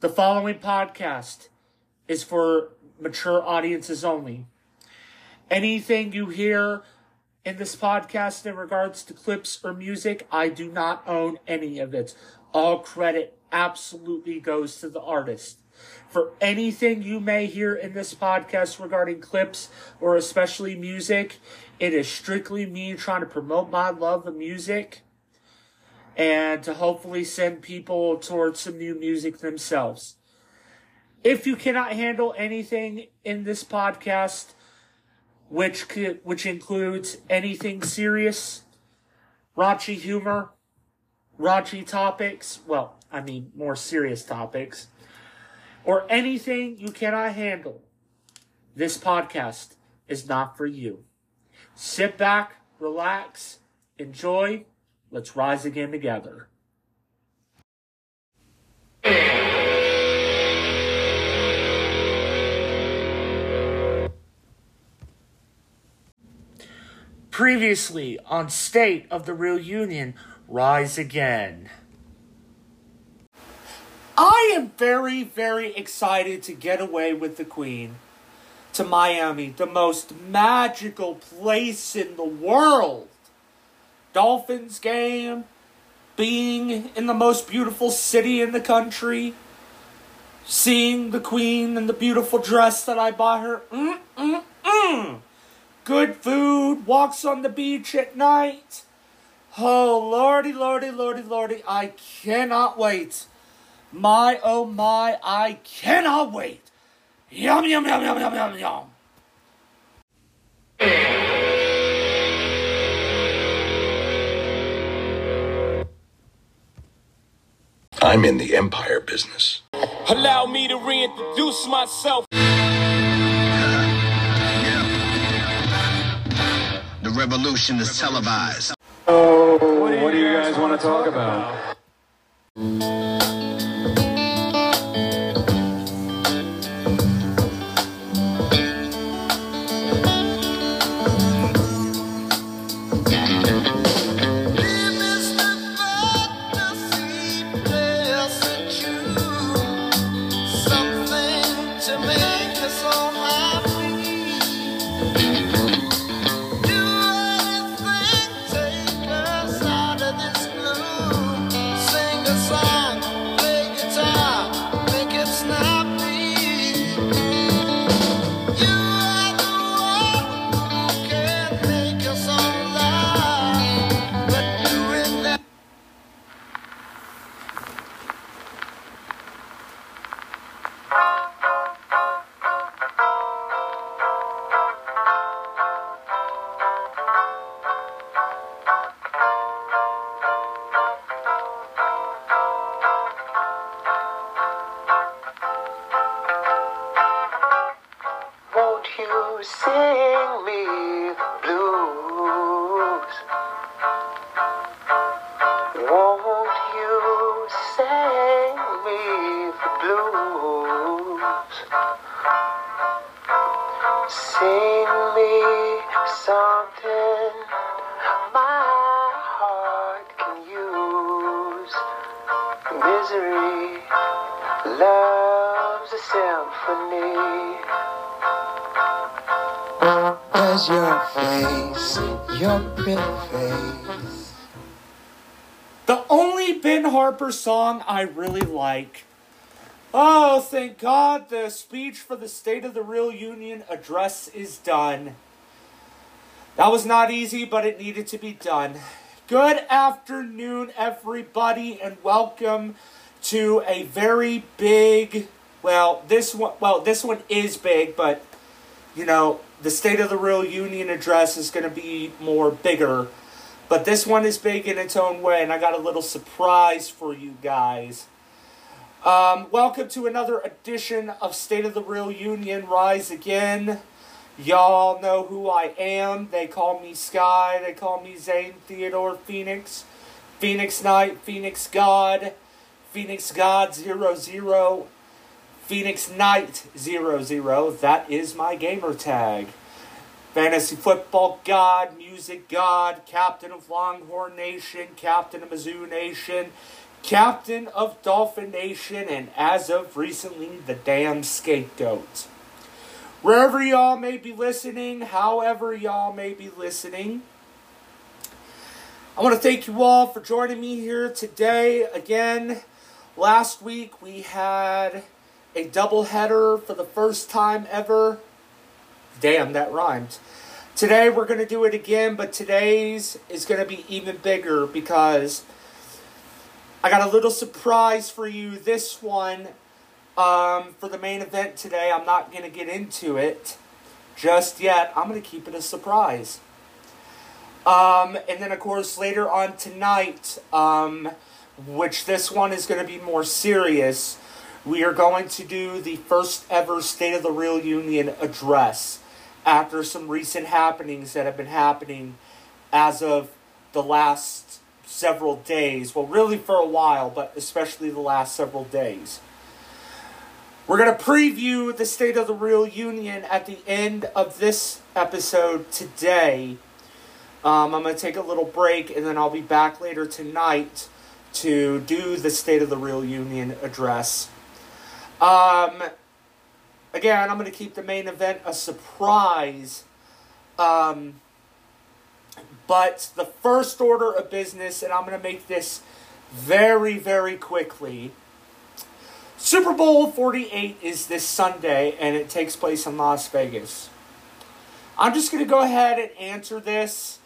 The following podcast is for mature audiences only. Anything you hear in this podcast in regards to clips or music, I do not own any of it. All credit absolutely goes to the artist. For anything you may hear in this podcast regarding clips or especially music, it is strictly me trying to promote my love of music and to hopefully send people towards some new music themselves. If you cannot handle anything in this podcast, which could, which includes anything serious, raunchy humor, raunchy topics, well, I mean more serious topics, or anything you cannot handle, this podcast is not for you. Sit back, relax, enjoy, Let's rise again together. Previously on State of the Real Union, Rise Again. I am very, very excited to get away with the Queen to Miami, the most magical place in the world. Dolphins game, being in the most beautiful city in the country, seeing the queen in the beautiful dress that I bought her. Mm, mm, mm. Good food, walks on the beach at night. Oh, lordy, lordy, lordy, lordy, I cannot wait. My, oh my, I cannot wait. Yum, yum, yum, yum, yum, yum, yum. I'm in the empire business. Allow me to reintroduce myself. The revolution is televised. So, what do you guys want to talk about? Harper song I really like. Oh, thank God the speech for the State of the Real Union address is done. That was not easy, but it needed to be done. Good afternoon, everybody, and welcome to a very big. Well, this one. Well, this one is big, but you know, the State of the Real Union address is going to be more bigger but this one is big in its own way, and I got a little surprise for you guys. Um, welcome to another edition of State of the Real Union Rise Again. Y'all know who I am. They call me Sky. They call me Zane Theodore Phoenix. Phoenix Knight, Phoenix God, Phoenix God 00, Phoenix Knight 00. That is my gamer tag. Fantasy Football God, Music God, Captain of Longhorn Nation, Captain of Mizzou Nation, captain of Dolphin Nation, and as of recently, the damn scapegoat. Wherever y'all may be listening, however y'all may be listening, I want to thank you all for joining me here today. Again, last week we had a double header for the first time ever. Damn, that rhymed. Today we're going to do it again, but today's is going to be even bigger because I got a little surprise for you. This one, um, for the main event today, I'm not going to get into it just yet. I'm going to keep it a surprise. Um, and then, of course, later on tonight, um, which this one is going to be more serious, we are going to do the first ever State of the Real Union address after some recent happenings that have been happening as of the last several days. Well, really for a while, but especially the last several days. We're going to preview the State of the Real Union at the end of this episode today. Um, I'm going to take a little break and then I'll be back later tonight to do the State of the Real Union address. Um, again, I'm going to keep the main event a surprise. Um, but the first order of business, and I'm going to make this very, very quickly. Super Bowl 48 is this Sunday, and it takes place in Las Vegas. I'm just going to go ahead and answer this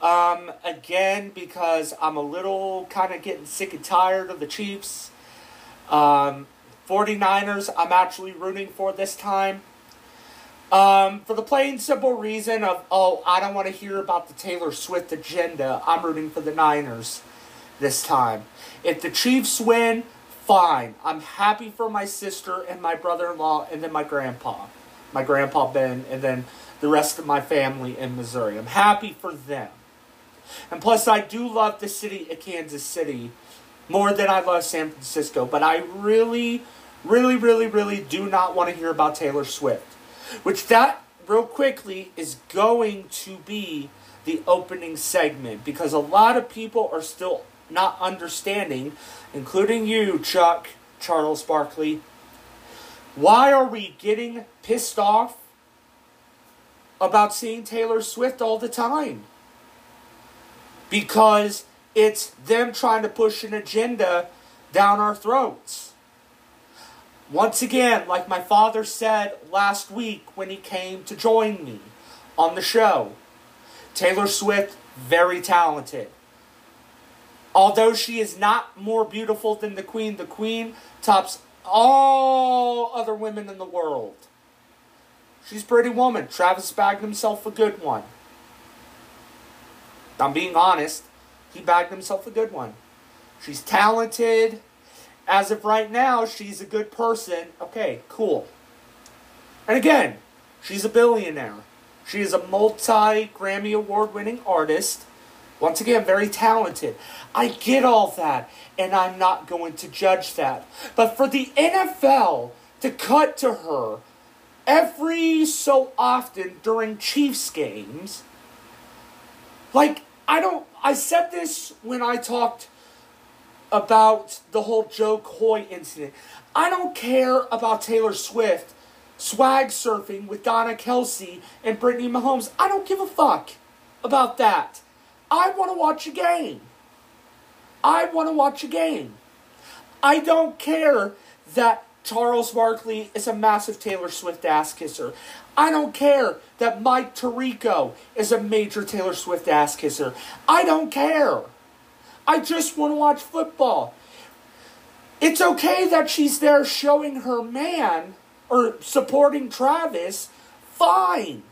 um, again because I'm a little kind of getting sick and tired of the Chiefs. Um, 49ers, I'm actually rooting for this time. Um, for the plain simple reason of, oh, I don't want to hear about the Taylor Swift agenda. I'm rooting for the Niners this time. If the Chiefs win, fine. I'm happy for my sister and my brother in law and then my grandpa. My grandpa Ben and then the rest of my family in Missouri. I'm happy for them. And plus, I do love the city of Kansas City more than I love San Francisco. But I really, really, really, really do not want to hear about Taylor Swift. Which that, real quickly, is going to be the opening segment. Because a lot of people are still not understanding, including you, Chuck, Charles Barkley. Why are we getting pissed off about seeing Taylor Swift all the time? Because it's them trying to push an agenda down our throats. Once again, like my father said last week when he came to join me on the show, Taylor Swift, very talented. Although she is not more beautiful than the Queen, the Queen tops all other women in the world. She's a pretty woman. Travis bagged himself a good one. I'm being honest. He bagged himself a good one. She's talented. As of right now, she's a good person. Okay, cool. And again, she's a billionaire. She is a multi Grammy Award winning artist. Once again, very talented. I get all that, and I'm not going to judge that. But for the NFL to cut to her every so often during Chiefs games, like, I don't. I said this when I talked about the whole Jo Koy incident. I don't care about Taylor Swift swag surfing with Donna Kelce and Brittany Mahomes. I don't give a fuck about that. I want to watch a game. I want to watch a game. I don't care that Charles Barkley is a massive Taylor Swift ass kisser. I don't care that Mike Tirico is a major Taylor Swift ass kisser. I don't care. I just want to watch football. It's okay that she's there showing her man or supporting Travis. Fine.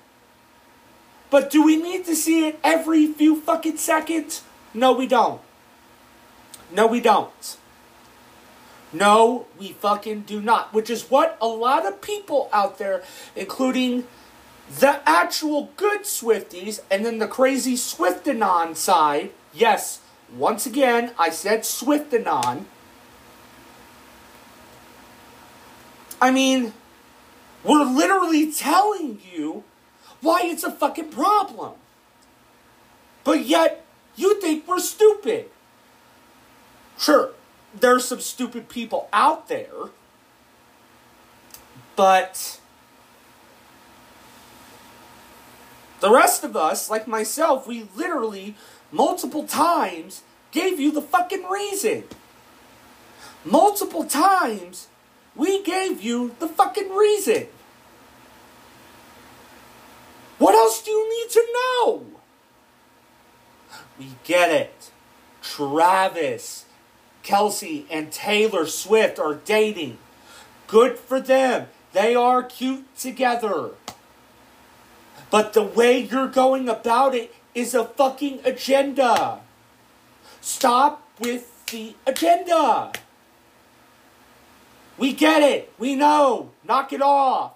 But do we need to see it every few fucking seconds? No, we don't. No, we don't. No, we fucking do not. Which is what a lot of people out there, including the actual good Swifties and then the crazy Swiftanon side, yes, once again, I said Swiftanon. I mean, we're literally telling you why it's a fucking problem. But yet, you think we're stupid. Sure, there's some stupid people out there, but the rest of us, like myself, we literally multiple times gave you the fucking reason. Multiple times we gave you the fucking reason. What else do you need to know? We get it. Travis, Kelce, and Taylor Swift are dating. Good for them. They are cute together. But the way you're going about it is a fucking agenda. Stop with the agenda. We get it. We know. Knock it off.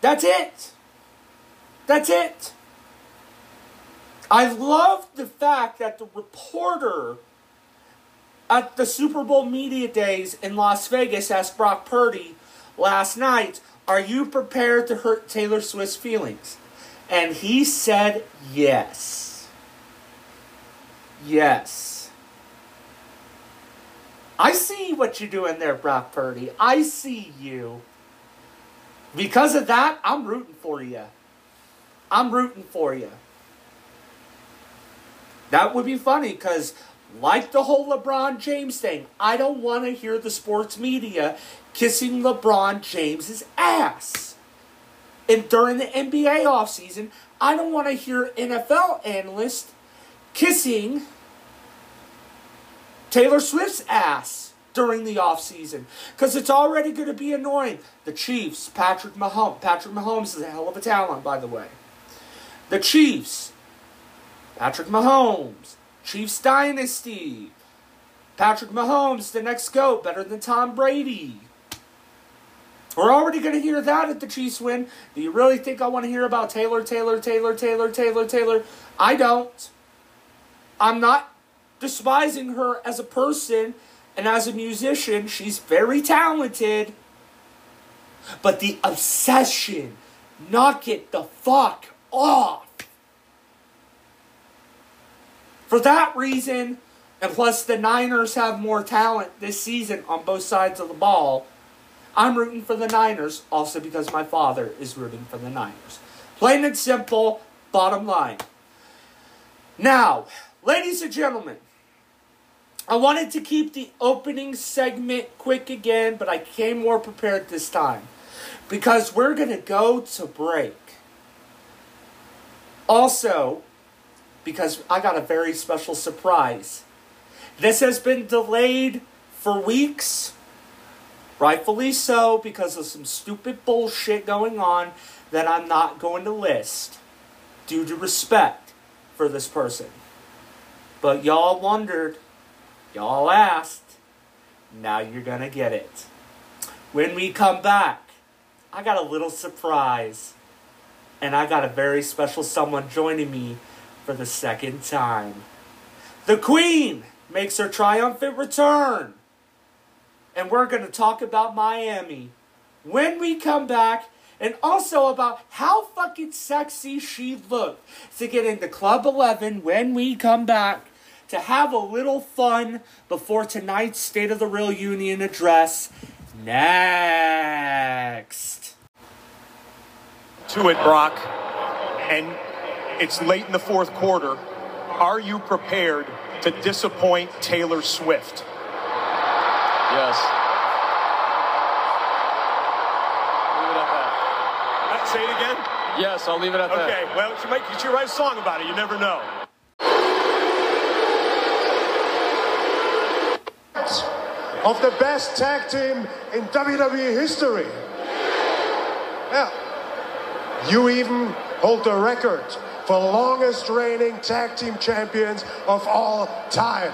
That's it. That's it. I love the fact that the reporter at the Super Bowl Media Days in Las Vegas asked Brock Purdy last night, Are you prepared to hurt Taylor Swift's feelings? And he said yes. Yes. I see what you're doing there, Brock Purdy. I see you. Because of that, I'm rooting for you. I'm rooting for you. That would be funny because, like the whole LeBron James thing, I don't want to hear the sports media kissing LeBron James's ass. And during the NBA offseason, I don't want to hear NFL analysts kissing Taylor Swift's ass during the offseason because it's already going to be annoying. The Chiefs, Patrick Mahomes. Patrick Mahomes is a hell of a talent, by the way. The Chiefs, Patrick Mahomes, Chiefs Dynasty. Patrick Mahomes, the next GOAT, better than Tom Brady. We're already going to hear that if the Chiefs win. Do you really think I want to hear about Taylor, Taylor, Taylor, Taylor, Taylor, Taylor? I don't. I'm not despising her as a person and as a musician. She's very talented. But the obsession, knock it the fuck off. For that reason, and plus the Niners have more talent this season on both sides of the ball, I'm rooting for the Niners also because my father is rooting for the Niners. Plain and simple, bottom line. Now, ladies and gentlemen, I wanted to keep the opening segment quick again, but I came more prepared this time because we're going to go to break. Also, because I got a very special surprise. This has been delayed for weeks, rightfully so, because of some stupid bullshit going on that I'm not going to list due to respect for this person. But y'all wondered, y'all asked, now you're gonna get it. When we come back, I got a little surprise. And I got a very special someone joining me for the second time. The Queen makes her triumphant return. And we're going to talk about Miami when we come back and also about how fucking sexy she looked to get into Club 11 when we come back to have a little fun before tonight's State of the Real Union address next. To it, Brock. And it's late in the fourth quarter. Are you prepared to disappoint Taylor Swift? Yes. Leave it at that. Say it again. Yes, I'll leave it at that. Okay. Well, you might she write a song about it. You never know. of the best tag team in WWE history. Yeah. You even hold the record for longest reigning tag team champions of all time.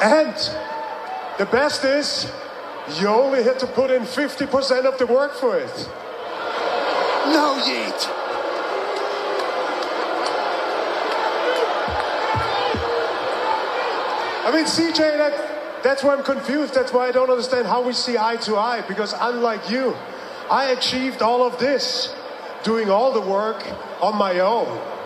And the best is, you only had to put in 50% of the work for it. No yeet. I mean, CJ, that, that's why I'm confused. That's why I don't understand how we see eye to eye. Because unlike you, I achieved all of this doing all the work on my own.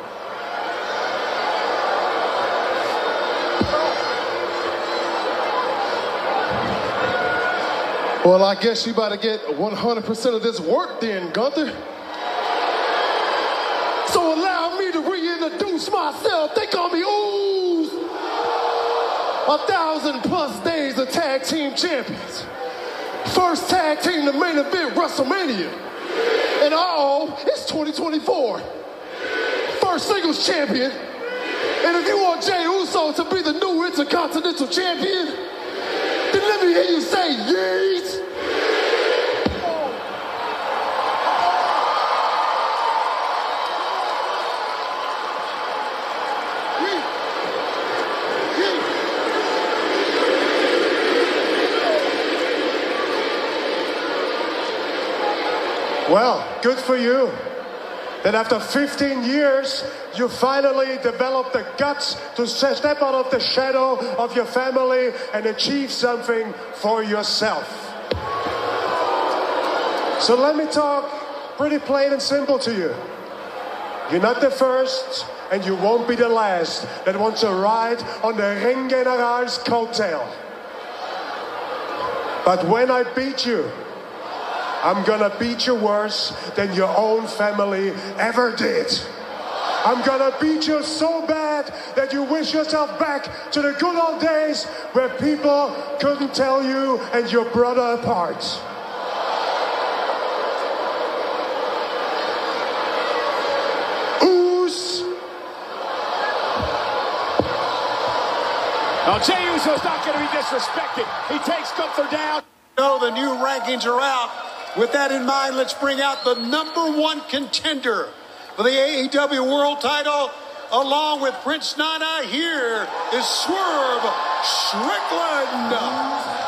Well, I guess you to get 100% of this work then, Gunther. So allow me to reintroduce myself. They call me Ooze. A thousand plus days of tag team champions. First tag team to main event WrestleMania. And oh, it's 2024. First singles champion. And if you want Jey Uso to be the new Intercontinental Champion, hear you say yeet. Well, good for you. That after 15 years, you finally developed the guts to step out of the shadow of your family and achieve something for yourself. So let me talk pretty plain and simple to you. You're not the first, and you won't be the last that wants to ride on the Ring General's coattail. But when I beat you, I'm gonna beat you worse than your own family ever did. I'm gonna beat you so bad that you wish yourself back to the good old days where people couldn't tell you and your brother apart. Ooze. Now, Jey Uso's not going to be disrespected. He takes Gunther down. No, the new rankings are out. With that in mind, let's bring out the number one contender for the AEW World title. Along with Prince Nana, here is Swerve Strickland.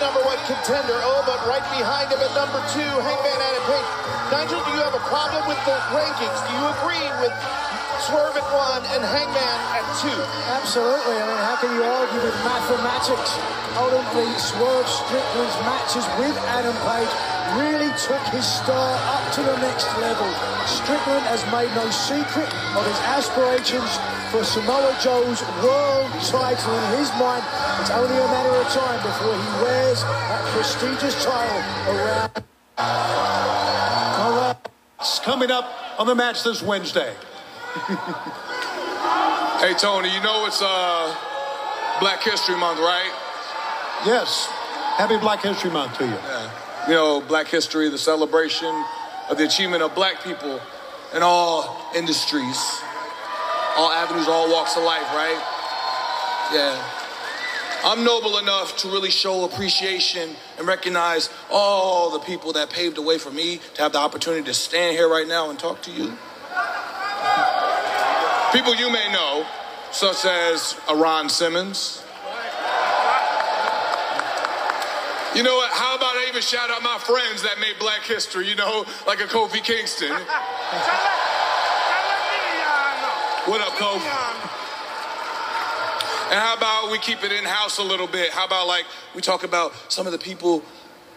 Number one contender. Oh, but right behind him at number two, Hangman Adam Page. Nigel, do you have a problem with the rankings? Do you agree with Swerve at one and Hangman at two? Absolutely. I mean, how can you argue with mathematics? Ultimately, Swerve Strickland's matches with Adam Page really took his star up to the next level. Strickland has made no secret of his aspirations for Samoa Joe's world title. In his mind, it's only a matter of time before he wears that prestigious title around. All right. It's coming up on the match this Wednesday. Hey Tony, you know it's uh Black History Month, right? Yes. Happy Black History Month to you. Yeah. You know, Black History, the celebration of the achievement of black people in all industries, all avenues, all walks of life, right? Yeah. I'm noble enough to really show appreciation and recognize all the people that paved the way for me to have the opportunity to stand here right now and talk to you. People you may know, such as a Ron Simmons. You know what? How about I even shout out my friends that made black history, you know, like a Kofi Kingston. What up, Kofi? And how about we keep it in house a little bit? How about like we talk about some of the people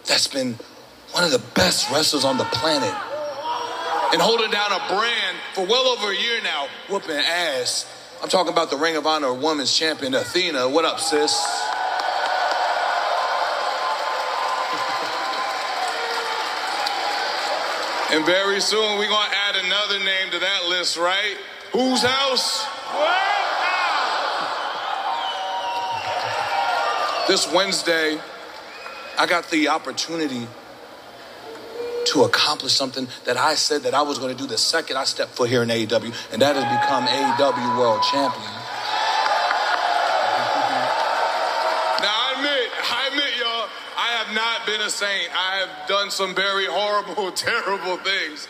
that's been one of the best wrestlers on the planet and holding down a brand for well over a year now, whooping ass. I'm talking about the Ring of Honor Women's Champion Athena. What up, sis? And very soon we're gonna add another name to that list, right? Whose house? This Wednesday, I got the opportunity to accomplish something that I said that I was going to do the second I stepped foot here in AEW, and that is become AEW World Champion. Not been a saint. I have done some very horrible, terrible things,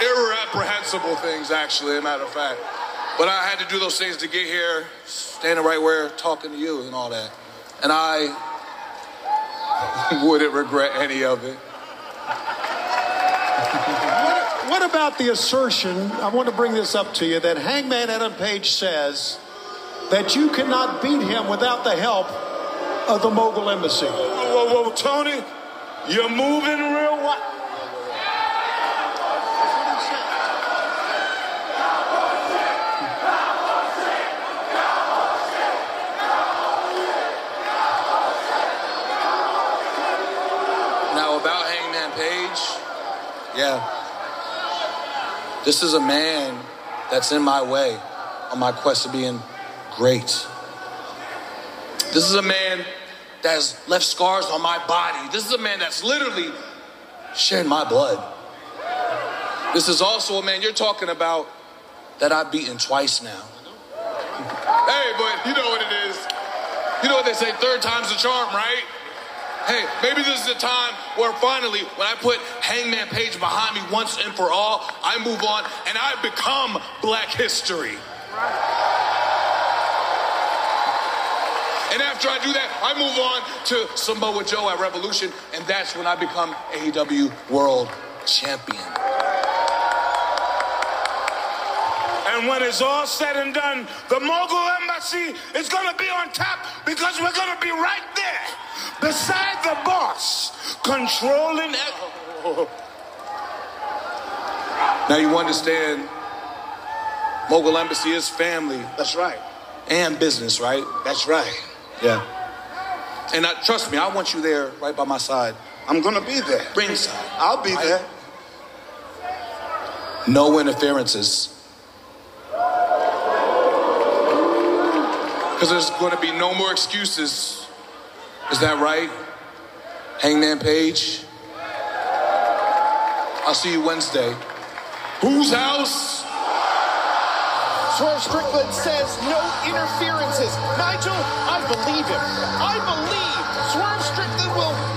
irreprehensible things, actually, a matter of fact. But I had to do those things to get here, standing right where talking to you and all that. And I wouldn't regret any of it. What, what about the assertion? I want to bring this up to you that Hangman Adam Page says that you cannot beat him without the help of the Mogul Embassy. Whoa, whoa, whoa, Tony, you're moving real what? Now, about Hangman Page, yeah. This is a man that's in my way on my quest to being great. This is a man that has left scars on my body. This is a man that's literally shared my blood. This is also a man you're talking about that I've beaten twice now. Hey, but you know what it is. You know what they say, third time's the charm, right? Hey, maybe this is the time where finally, when I put Hangman Page behind me once and for all, I move on and I become black history. And after I do that, I move on to Samoa Joe at Revolution, and that's when I become AEW World Champion. And when it's all said and done, the Mogul Embassy is going to be on top because we're going to be right there beside the boss, controlling. it. Now you understand, Mogul Embassy is family. That's right. And business, right? That's right. Yeah. And uh, trust me, I want you there right by my side. I'm going to be there. Ringside. I'll be there. No interferences. Because there's going to be no more excuses. Is that right? Hangman Page? I'll see you Wednesday. Whose house? Swerve Strickland says no interferences. Nigel, I believe him. I believe Swerve Strickland will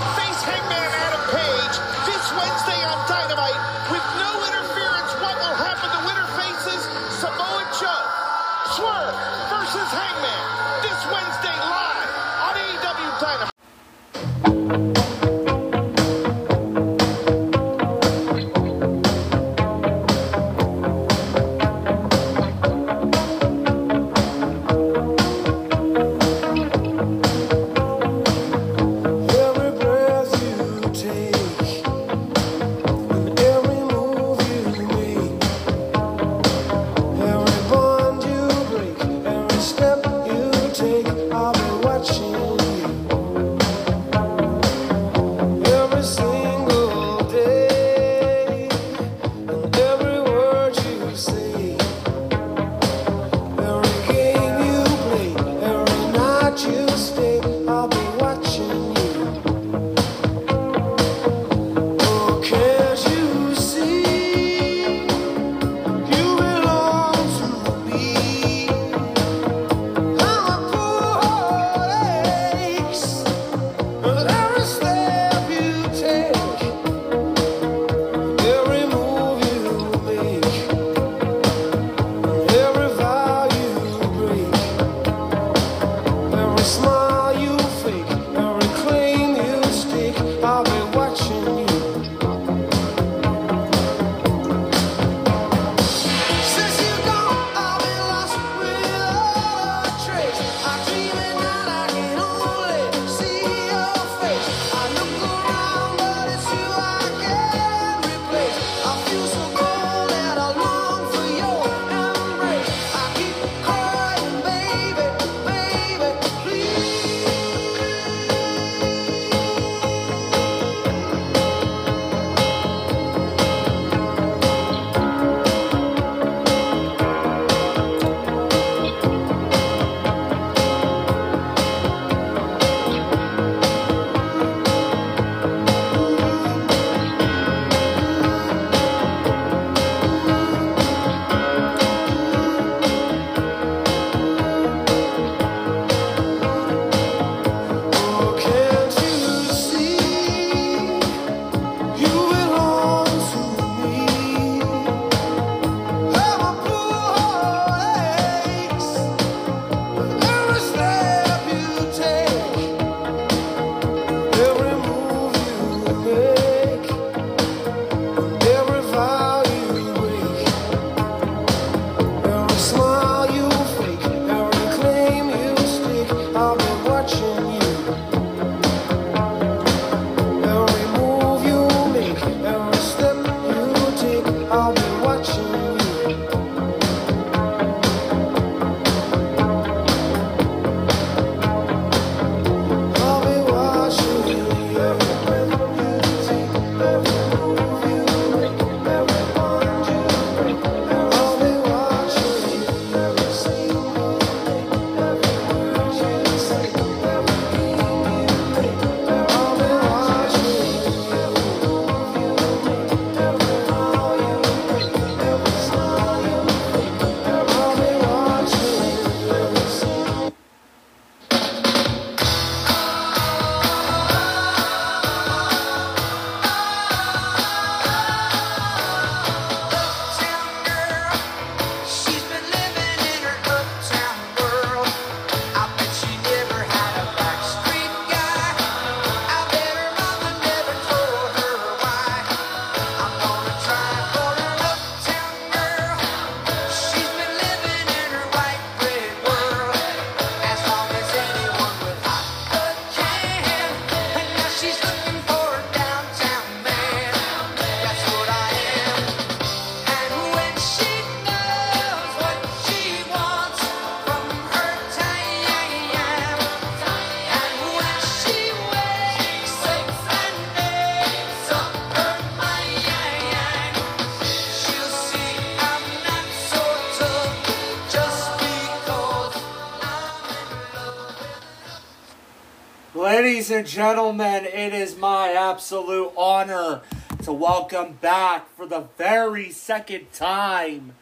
Ladies and gentlemen, it is my absolute honor to welcome back for the very second time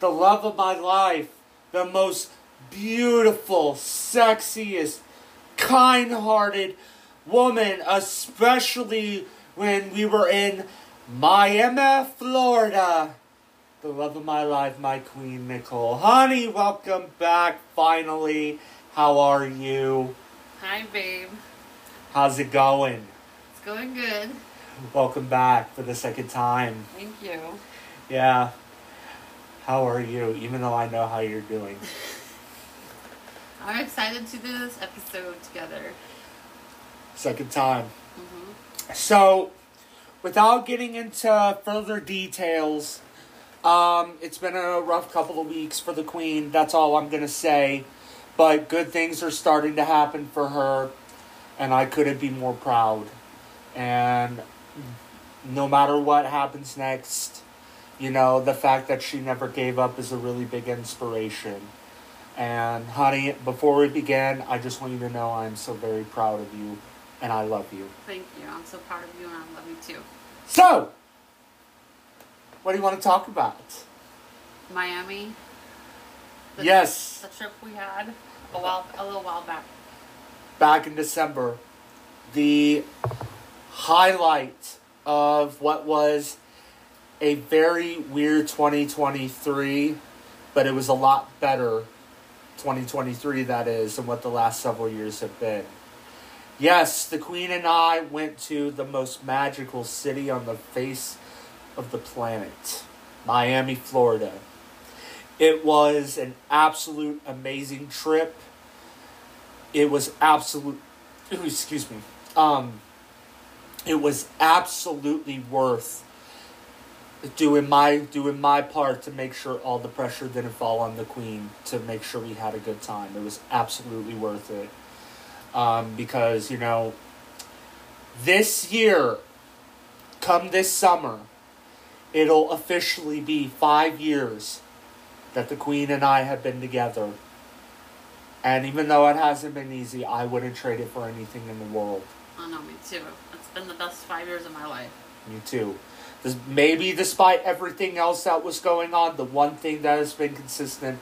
the love of my life, the most beautiful, sexiest, kind hearted woman, especially when we were in Miami, Florida. The love of my life, my queen, Nicole. Honey, welcome back finally. How are you? Hi, babe. How's it going? It's going good. Welcome back for the second time. Thank you. Yeah. How are you? Even though I know how you're doing. I'm excited to do this episode together. Second time. So, without getting into further details, um, it's been a rough couple of weeks for the Queen. That's all I'm going to say. But good things are starting to happen for her, and I couldn't be more proud. And no matter what happens next, you know, the fact that she never gave up is a really big inspiration. And, honey, before we begin, I just want you to know I'm so very proud of you, and I love you. Thank you. I'm so proud of you and I love you too. So, what do you want to talk about? Miami. The, Yes. The trip we had a while, a little while back. Back in December, the highlight of what was a very weird 2023, but it was a lot better 2023, that is, than what the last several years have been. Yes, the Queen and I went to the most magical city on the face of the planet Miami, Florida. It was an absolute amazing trip. It was absolute. Excuse me. Um, it was absolutely worth doing my doing my part to make sure all the pressure didn't fall on the queen to make sure we had a good time. It was absolutely worth it um, because you know this year, come this summer, it'll officially be five years that the Queen and I have been together. And even though it hasn't been easy, I wouldn't trade it for anything in the world. Oh, I know, me too. It's been the best five years of my life. Me too. This, maybe despite everything else that was going on, the one thing that has been consistent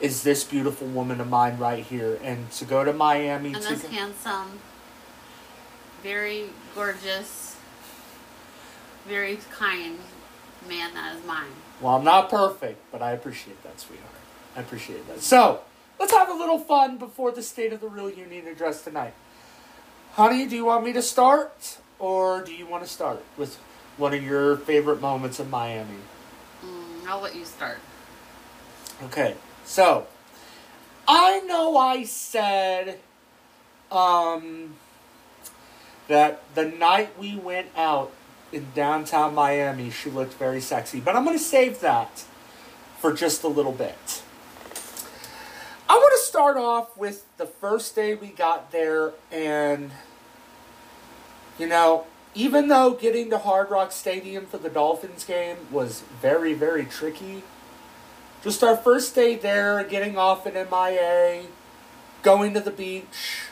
is this beautiful woman of mine right here. And to go to Miami And to this handsome, very gorgeous, very kind man that is mine. Well, I'm not perfect, but I appreciate that, sweetheart. I appreciate that. So, let's have a little fun before the State of the Real Union address tonight. Honey, do you want me to start? Or do you want to start with one of your favorite moments in Miami? Mm, I'll let you start. Okay, so, I know I said um, that the night we went out in downtown Miami, she looked very sexy. But I'm going to save that for just a little bit. I want to start off with the first day we got there, and, you know, even though getting to Hard Rock Stadium for the Dolphins game was very, very tricky, just our first day there, getting off at MIA, going to the beach,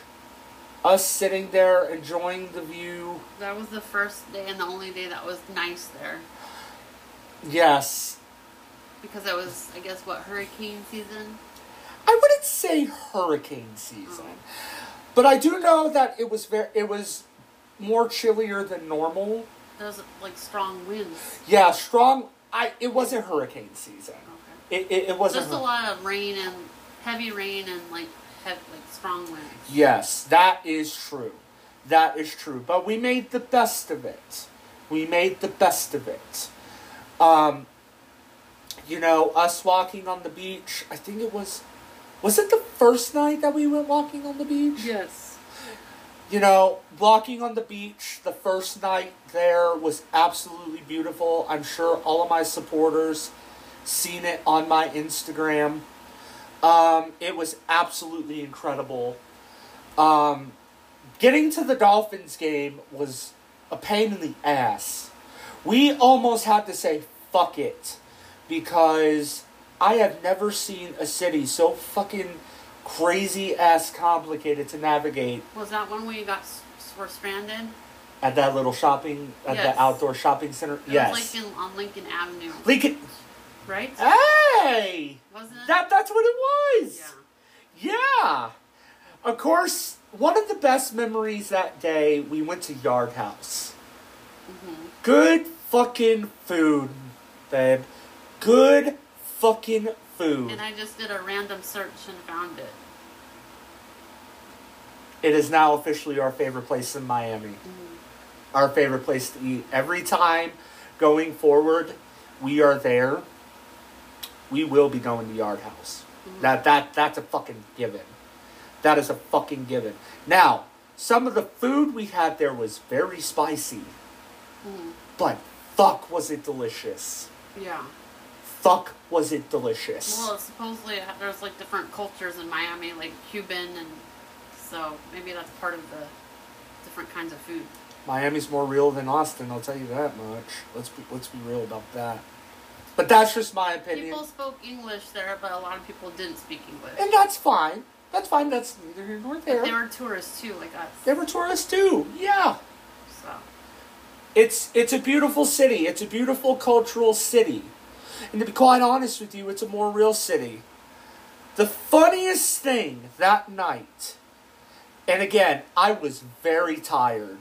us sitting there enjoying the view. That was the first day and the only day that was nice there. Yes, Because it was, I guess, what, hurricane season? I wouldn't say hurricane season, but I do know that it was very, it was more chillier than normal. There was, like, strong winds. Yeah, strong. I it wasn't hurricane season. It, it, it wasn't. Just a lot of rain and heavy rain and, like, heavy, like strong winds. Yes, that is true. That is true. But we made the best of it. We made the best of it. Um, you know, us walking on the beach. I think it was. Was it the first night that we went walking on the beach? Yes. You know, walking on the beach the first night there was absolutely beautiful. I'm sure all of my supporters seen it on my Instagram. Um, it was absolutely incredible. Um, getting to the Dolphins game was a pain in the ass. We almost had to say fuck it because I have never seen a city so fucking crazy ass complicated to navigate Was that one we got s- were stranded? at that little shopping at Yes. the outdoor shopping center. It yes. was like in, on Lincoln Avenue. Lincoln Right? Hey! Wasn't it? That that's what it was. Yeah. Yeah. Of course, one of the best memories that day, we went to Yard House. Mm-hmm. Good fucking food, babe. Good fucking food. And I just did a random search and found it. It is now officially our favorite place in Miami. Mm-hmm. Our favorite place to eat. Every time going forward, we are there. We will be going to Yard House. Mm-hmm. That that that's a fucking given. That is a fucking given. Now, some of the food we had there was very spicy, mm-hmm. but fuck was it delicious. Yeah. Fuck was it delicious. Well, supposedly there's like different cultures in Miami, like Cuban, and so maybe that's part of the different kinds of food. Miami's more real than Austin, I'll tell you that much. Let's be let's be real about that. But that's just my opinion. People spoke English there, but a lot of people didn't speak English. And that's fine. That's fine. That's neither here nor But there. they were tourists too, like us. They were tourists too. Yeah. So It's it's a beautiful city. It's a beautiful cultural city. And to be quite honest with you, it's a more real city. The funniest thing that night, and again, I was very tired.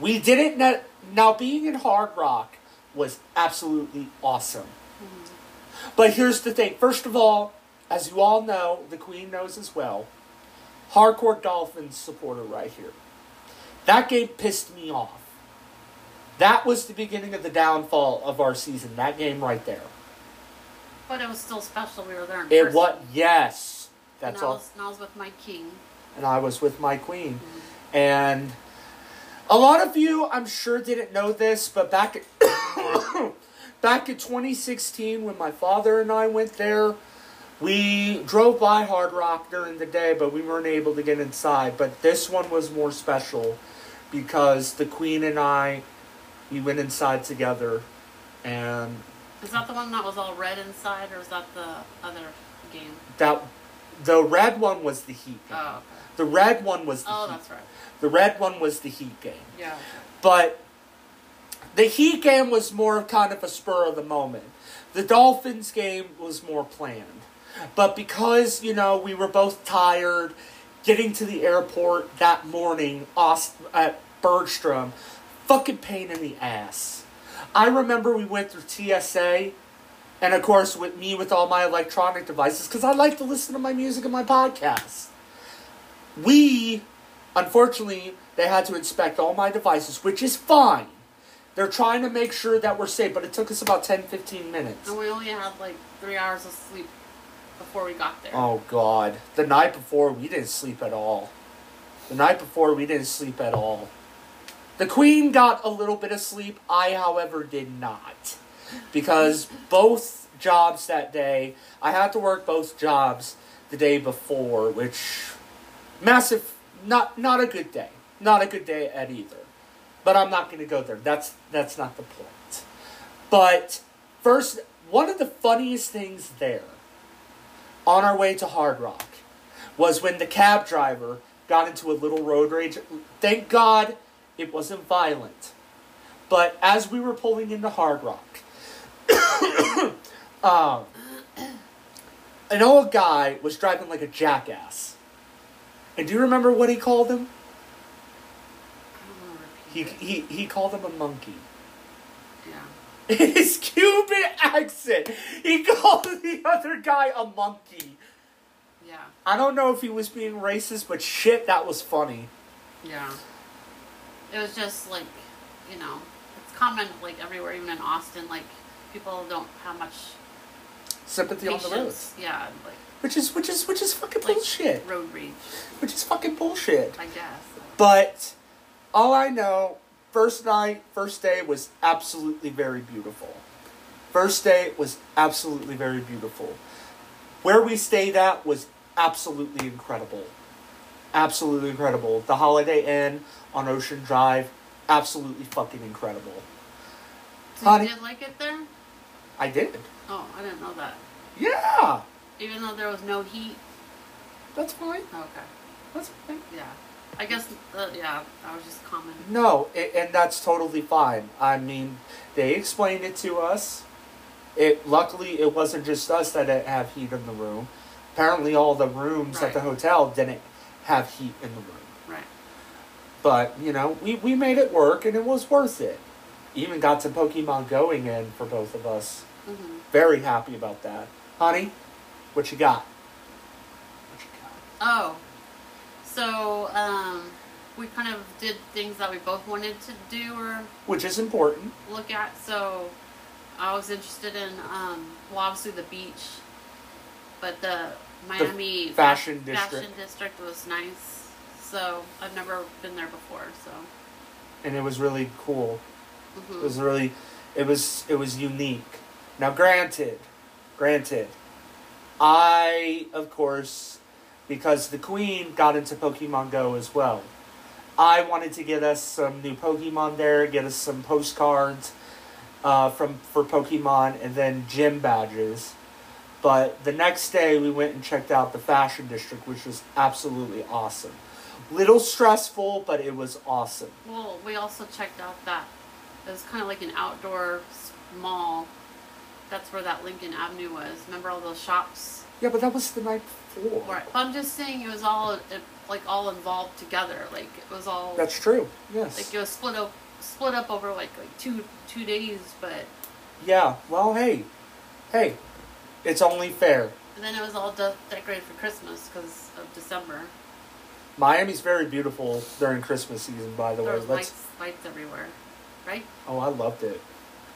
We didn't net, now being in Hard Rock was absolutely awesome. Mm-hmm. But here's the thing. First of all, as you all know, the Queen knows as well. Hardcore Dolphins supporter right here. That game pissed me off. That was the beginning of the downfall of our season. That game right there. But it was still special. We were there in It person. what? Yes, that's and I all. was, and I was with my king. and I was with my queen. Mm-hmm. And a lot of you, I'm sure, didn't know this, but back at, back in 2016, when my father and I went there, we drove by Hard Rock during the day, but we weren't able to get inside. But this one was more special because the queen and I, we went inside together, and Is that the one that was all red inside, or was that the other game? that the red one was the Heat game. Oh, okay. The red one was the Oh, Heat. that's right. The red one was the Heat game. Yeah. But the Heat game was more kind of a spur of the moment. The Dolphins game was more planned. But because, you know, we were both tired, getting to the airport that morning at Bergstrom, fucking pain in the ass. I remember we went through TSA, and of course, with me with all my electronic devices, because I like to listen to my music and my podcasts. We, unfortunately, they had to inspect all my devices, which is fine. They're trying to make sure that we're safe, but it took us about 10 15 minutes. And we only had like three hours of sleep before we got there. Oh, God. The night before, we didn't sleep at all. The night before, we didn't sleep at all. The Queen got a little bit of sleep. I, however, did not. Because both jobs that day, I had to work both jobs the day before, which massive not not a good day. Not a good day at either. But I'm not going to go there. That's that's not the point. But first, one of the funniest things there on our way to Hard Rock was when the cab driver got into a little road rage. Thank God it wasn't violent. But as we were pulling into Hard Rock, um, an old guy was driving like a jackass. And do you remember what he called him? He, he, he called him a monkey. Yeah. In his Cuban accent, he called the other guy a monkey. Yeah. I don't know if he was being racist, but shit, that was funny. Yeah. It was just like, you know, it's common like everywhere, even in Austin, like people don't have much Sympathy on the road. patience. Yeah, like Which is which is which is fucking like bullshit. road rage, Which is fucking bullshit. I guess. But all I know, first night, first day was absolutely very beautiful. First day was absolutely very beautiful. Where we stayed at was absolutely incredible. Absolutely incredible. The Holiday Inn on Ocean Drive, absolutely fucking incredible. So Honey- you did like it there? I did. Oh, I didn't know that. Yeah. Even though there was no heat. That's fine. Okay. That's fine. Yeah. I guess. Uh, yeah. I was just commenting. No, a- and that's totally fine. I mean, they explained it to us. It luckily it wasn't just us that didn't have heat in the room. Apparently, all the rooms at the hotel didn't have heat in the room. Right. But you know, we we made it work, and it was worth it. Even got some Pokemon going in for both of us. hmm Very happy about that, honey. What you got? Oh. So, um, we kind of did things that we both wanted to do or Which is important. look at. So, I was interested in, um, well, obviously the beach, but the Miami fashion fa- district. fashion district was nice. So, I've never been there before. So, and it was really cool. Mhm. It was really, it was it was unique. Now, granted, granted, I of course, because the Queen got into Pokemon Go as well. I wanted to get us some new Pokemon there, get us some postcards uh, from for Pokemon, and then gym badges. But the next day, we went and checked out the fashion district, which was absolutely awesome. Little stressful, but it was awesome. well, we also checked out that it was kind of like an outdoor mall. That's where that Lincoln Avenue was. Remember all those shops? Yeah, but that was the night before. Right. But I'm just saying it was all it, like all involved together. Like it was all. That's true. Yes. Like it was split up, split up over like like two two days, but Yeah. Well, hey, hey, it's only fair. and then it was all de- decorated for Christmas because of December. Miami's very beautiful during Christmas season. By the way, was let's. lights lights everywhere, right? Oh, I loved it.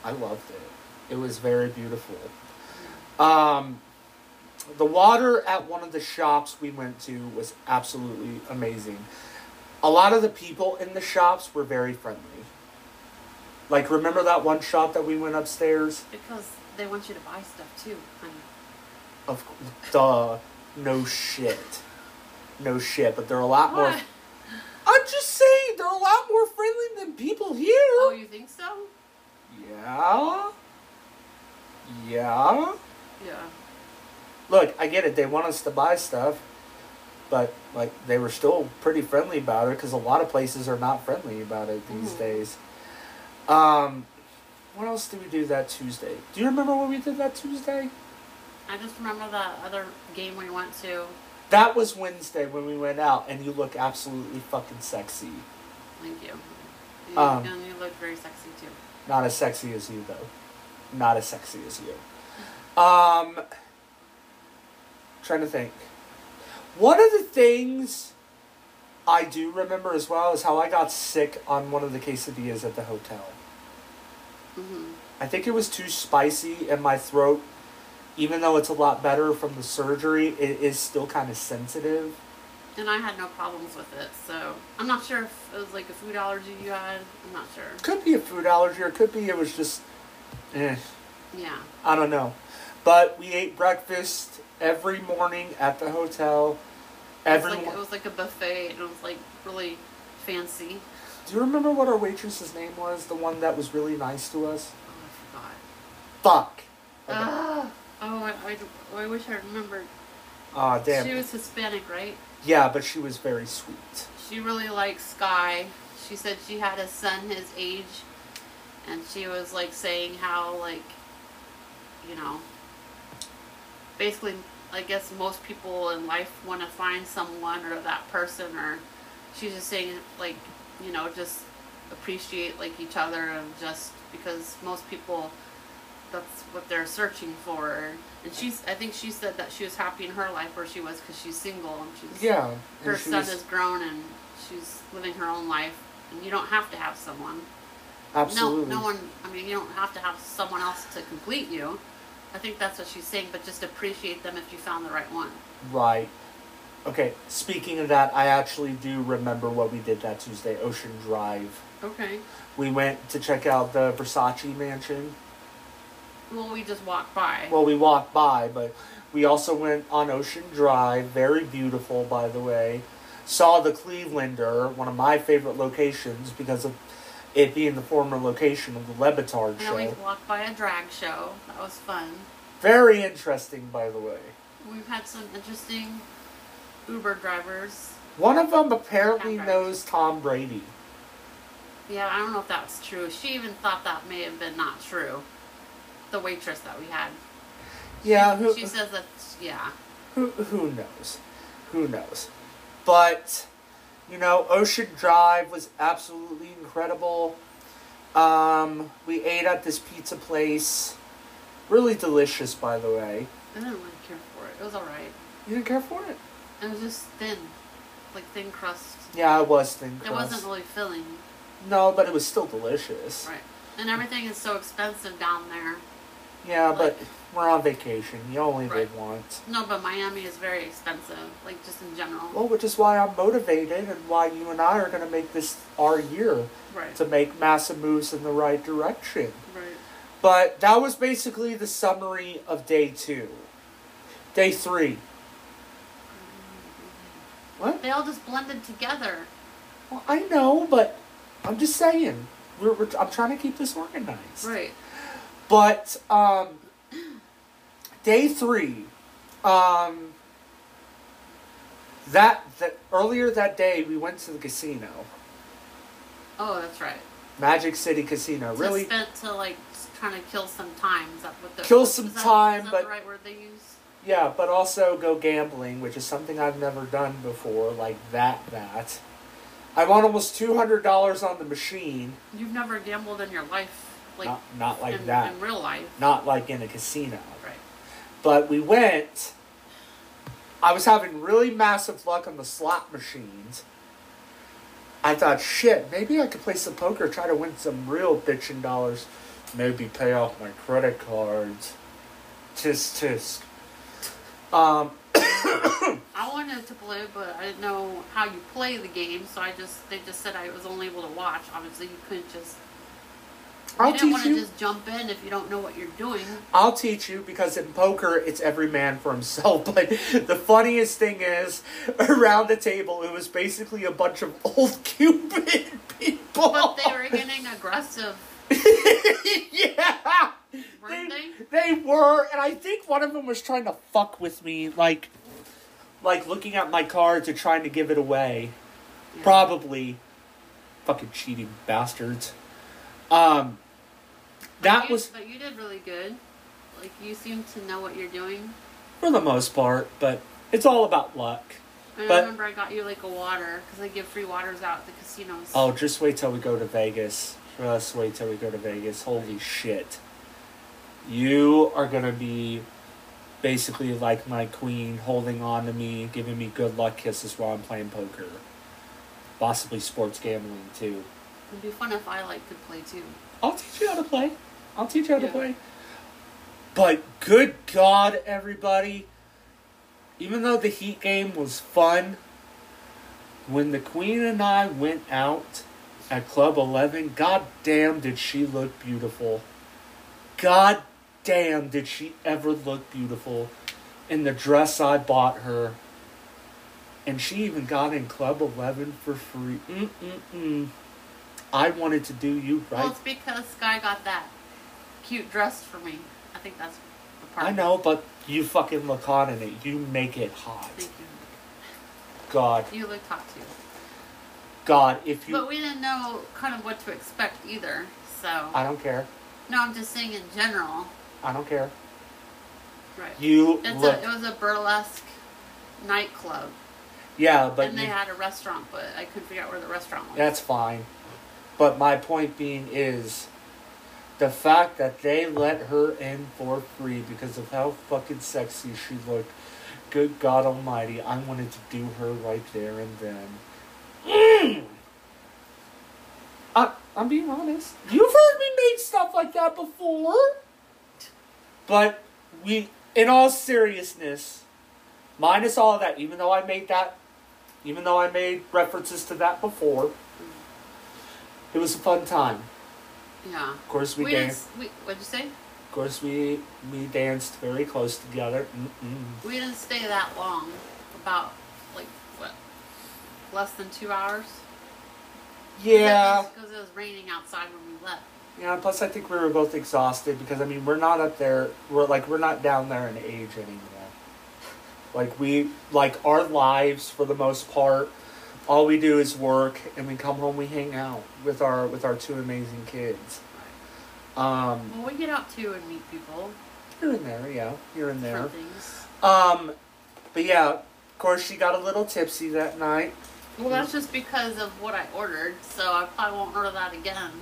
I loved it. It was very beautiful. Um, the water at one of the shops we went to was absolutely amazing. A lot of the people in the shops were very friendly. Like, remember that one shop that we went upstairs? Because they want you to buy stuff too, honey. Of duh, no shit, no shit. But they're a lot more. I'm just saying they're a lot more friendly than people here. Oh, you think so? Yeah. Yeah. Yeah. Look, I get it. They want us to buy stuff, but like they were still pretty friendly about it because a lot of places are not friendly about it these Mhm. days. Um, what else did we do that Tuesday? Do you remember what we did that Tuesday? I just remember that other game we went to. That was Wednesday when we went out, and you look absolutely fucking sexy. Thank you. You, Um, and you look very sexy too. Not as sexy as you, though. Not as sexy as you. Um, trying to think. One of the things I do remember as well is how I got sick on one of the quesadillas at the hotel. hmm I think it was too spicy, and my throat, even though it's a lot better from the surgery, it is still kind of sensitive. And I had no problems with it, so I'm not sure if it was like a food allergy you had. I'm not sure. Could be a food allergy, or could be it was just, eh. Yeah. I don't know. But we ate breakfast every morning at the hotel. It was, like, it was like a buffet, and it was like really fancy. Do you remember what our waitress's name was? The one that was really nice to us? Oh, I forgot. Fuck. Ah. Oh, I, I, I wish I remembered. Aw, damn. She was Hispanic, right? Yeah, but she was very sweet. She really liked Sky. She said she had a son his age, and she was like saying how like, you know, basically, I guess most people in life want to find someone or that person, or she's just saying like, you know, just appreciate like each other and just because most people that's what they're searching for and she's i think she said that she was happy in her life where she was because she's single and she's Yeah, her she son was- has grown and she's living her own life and you don't have to have someone Absolutely. no no one i mean you don't have to have someone else to complete you i think that's what she's saying but just appreciate them if you found the right one Right. Okay, speaking of that, I actually do remember what we did that Tuesday Ocean Drive. okay We went to check out the Versace mansion. Well, we just walked by. Well, we walked by, but we also went on Ocean Drive, very beautiful, by the way. Saw the Clevelander, one of my favorite locations because of it being the former location of the Le Batard and then we walked by a drag show. That was fun. Very interesting, by the way. We've had some interesting Uber drivers. One of them apparently knows Tom Brady. Yeah, I don't know if that's true. She even thought that may have been not true. The waitress that we had. Yeah, who, She says that, yeah. who who knows? Who knows? But you know, Ocean Drive was absolutely incredible. Um, we ate at this pizza place. Really delicious, by the way. I didn't really care for it. It was alright. You didn't care for it? It was just thin. Like thin crust. Yeah, it was thin It wasn't really filling. No, but it was still delicious. Right. And everything is so expensive down there. Yeah, but we're on vacation. You only Right. live once. No, but Miami is very expensive. Like just in general. Well, which is why I'm motivated and why you and I are going to make this our year Right. to make massive moves in the right direction. Right. But that was basically the summary of day two. Day three. What? They all just blended together. Well, I know, but I'm just saying. We're, we're, I'm trying to keep this organized. Right. But um, day three, um, that that earlier that day we went to the casino, Oh, that's right. Magic City Casino. To Really, spent to like trying to kill some time. Is that what the Kill some that- time, Is that but- the right word they use? yeah, but also go gambling, which is something I've never done before, like that. That I won almost two hundred dollars on the machine. You've never gambled in your life, like Not- not like in, that. in real life. not like in a casino. Right. But we went. I was having really massive luck on the slot machines. I thought, shit, maybe I could play some poker, try to win some real bitchin' dollars. Maybe pay off my credit cards. Tisk tisk. Um, I wanted to play, but I didn't know how you play the game, so I just they just said I was only able to watch. Obviously, you couldn't just. I'll you teach want to you. just jump in if you don't know what you're doing. I'll teach you because in poker it's every man for himself. But the funniest thing is, around the table it was basically a bunch of old Cuban people. But they were getting aggressive. yeah, weren't they? they were, and I think one of them was trying to fuck with me, like, like looking at my cards and trying to give it away. Probably, fucking cheating bastards. Um, that You- was But you did really good. Like you seem to know what you're doing. for the most part, but it's all about luck. I But- remember I got you like a water because they give free waters out at the casinos. Oh, just wait till we go to Vegas. Just wait till we go to Vegas. Holy shit. You are gonna be basically like my queen, holding on to me, giving me good luck kisses while I'm playing poker. Possibly sports gambling too. It'd be fun if I like could play too. I'll teach you how to play. I'll teach you how to Yeah. play. But good God, everybody. Even though the Heat game was fun, when the Queen and I went out at Club 11, god damn did she look beautiful. God damn did she ever look beautiful in the dress I bought her. And she even got in Club 11 for free. Mm-mm-mm. I wanted to do you right. Well, it's because Sky got that cute dress for me. I think that's the part. I know, but you fucking look hot in it. You make it hot. Thank you. God, You looked hot too. God, if you, But we didn't know kind of what to expect either. So I don't care. no, I'm just saying in general. I don't care. Right. You It's look, a, it was a burlesque nightclub, yeah, but and they you- had a restaurant, but I couldn't figure out where the restaurant was. that's fine. But my point being is, the fact that they let her in for free because of how fucking sexy she looked. Good God Almighty, I wanted to do her right there and then. Mm. I, I'm being honest. You've heard me make stuff like that before. But we, in all seriousness, minus all of that, even though I made that, even though I made references to that before, it was a fun time. Yeah. Of course, we didn't We, what'd you say? Of course, we we danced very close together. Mm-mm. We didn't stay that long. About like what? Less than two hours. Yeah. Because it was raining outside when we left. Yeah, plus I think we were both exhausted because I mean we're not up there we're like we're not down there in age anymore. Like we like our lives for the most part, all we do is work and we come home we hang out with our with our two amazing kids. Um Well, we get out too and meet people. here and there, yeah, here and there. Um but yeah, of course she got a little tipsy that night. Well, that's just because of what I ordered, so I probably won't order that again.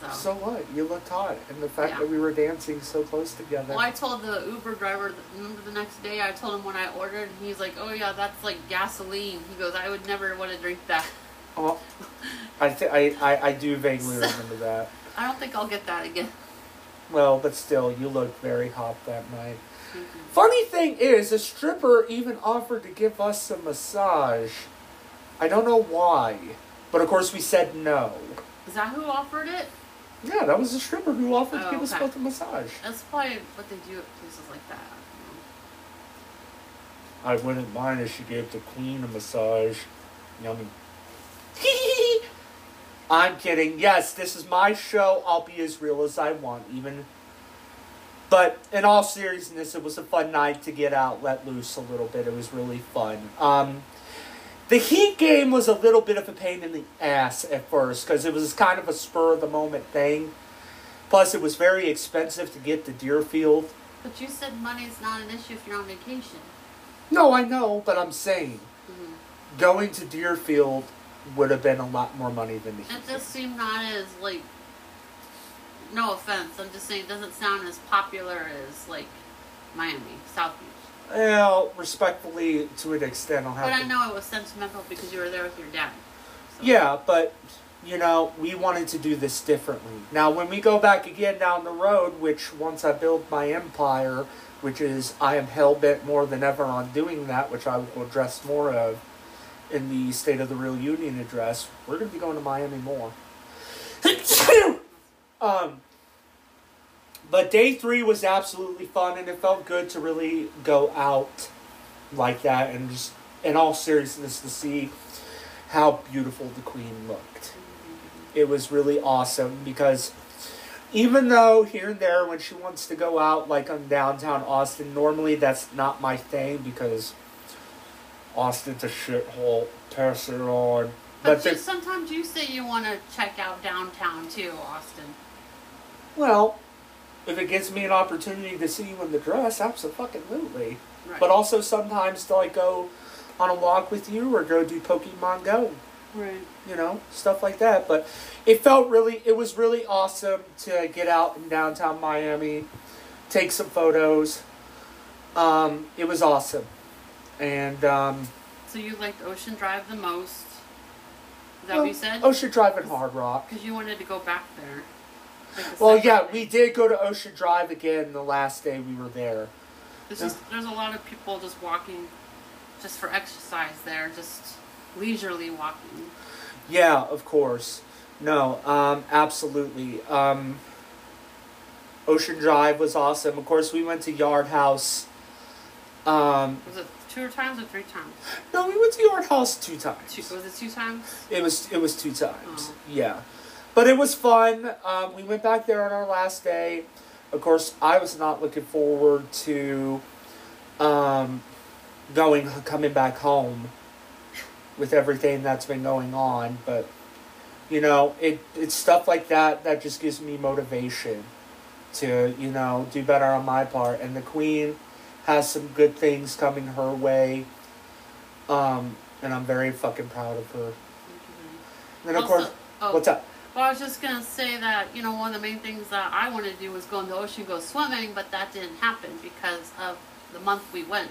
So. So what? You looked hot and the fact Yeah. that we were dancing so close together. Well, I told the Uber driver. Remember the next day, I told him when I ordered, and he's like, "Oh yeah, that's like gasoline." He goes, "I would never want to drink that." Oh, I, th- I, I I do vaguely remember that. I don't think I'll get that again. Well, but still, you looked very hot that night. Mm-hmm. Funny thing is, a stripper even offered to give us a massage. I don't know why, but of course we said no. Is that who offered it? Yeah, that was a stripper who offered to Oh, give us okay. both a massage. That's probably what they do at places like that. I wouldn't mind if she gave the queen a massage. Yummy. I'm kidding. Yes, this is my show. I'll be as real as I want, even. But in all seriousness, it was a fun night to get out, let loose a little bit. It was really fun. Um, the Heat game was a little bit of a pain in the ass at first because it was kind of a spur of the moment thing. Plus, it was very expensive to get to Deerfield. But you said money's not an issue if you're on vacation. No, I know, but I'm saying Mhm. going to Deerfield would have been a lot more money than the Heat. It just seemed not as like. No offense, I'm just saying it doesn't sound as popular as like Miami, South Beach. Well, respectfully, to an extent, I'll have But to. I know it was sentimental because you were there with your dad. Yeah, but you know, we wanted to do this differently. Now, when we go back again down the road, which once I build my empire, which is I am hell bent more than ever on doing that, which I will address more of in the State of the Real Union address, we're going to be going to Miami more. um, but day three was absolutely fun, and it felt good to really go out like that and just, in all seriousness, to see how beautiful the Queen looked. It was really awesome because even though here and there when she wants to go out like on downtown Austin, normally that's not my thing because Austin's a shithole. Pass it on. But, But you, sometimes you say you want to check out downtown too, Austin. well, if it gives me an opportunity to see you in the dress, absolutely. Right. But also sometimes to like go on a walk with you or go do Pokemon Go. Right. you know, stuff like that. But it felt really, it was really awesome to get out in downtown Miami, take some photos. Um, it was awesome. And, um, So you liked Ocean Drive the most. Is that well, what you said? Ocean Drive and Hard Rock. Because you wanted to go back there. Like Well, yeah, day. we did go to Ocean Drive again the last day we were there. It's just, there's a lot of people just walking just for exercise there, just leisurely walking. Yeah, of course. No, um, absolutely. Um, Ocean Drive was awesome. Of course, we went to Yard House. Um, Was it two times or three times? no, we went to Yard House two times. Two, was it two times? It was it was two times. Oh. Yeah, but it was fun. Um, we went back there on our last day. Of course, I was not looking forward to um, going coming back home with everything that's been going on. But you know, it it's stuff like that that just gives me motivation to you know do better on my part. And the Queen has some good things coming her way. Um, and I'm very fucking proud of her. And of Also- course, oh. what's up? Well, I was just gonna say that you know one of the main things that I wanted to do was go in the ocean, go swimming, but that didn't happen because of the month we went.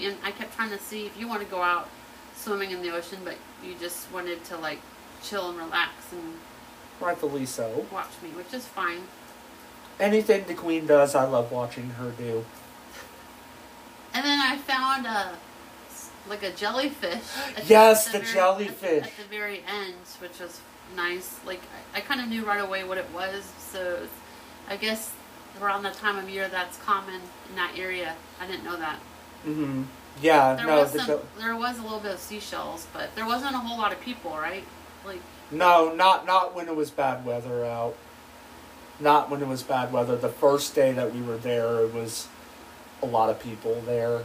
And I kept trying to see if you want to go out swimming in the ocean, but you just wanted to like chill and relax and Rightfully so. watch me, which is fine. Anything the Queen does, I love watching her do. And then I found a like a jellyfish. Yes, at the very- jellyfish. At, at the very end, which was nice. Like I, I kind of knew right away what it was, so I guess around the time of year that's common in that area. I didn't know that. Mm-hmm. Yeah, There no, was the some, go- there was a little bit of seashells, but there wasn't a whole lot of people, right? Like no, not not when it was bad weather out. Not when it was bad weather. The first day that we were there, it was a lot of people there.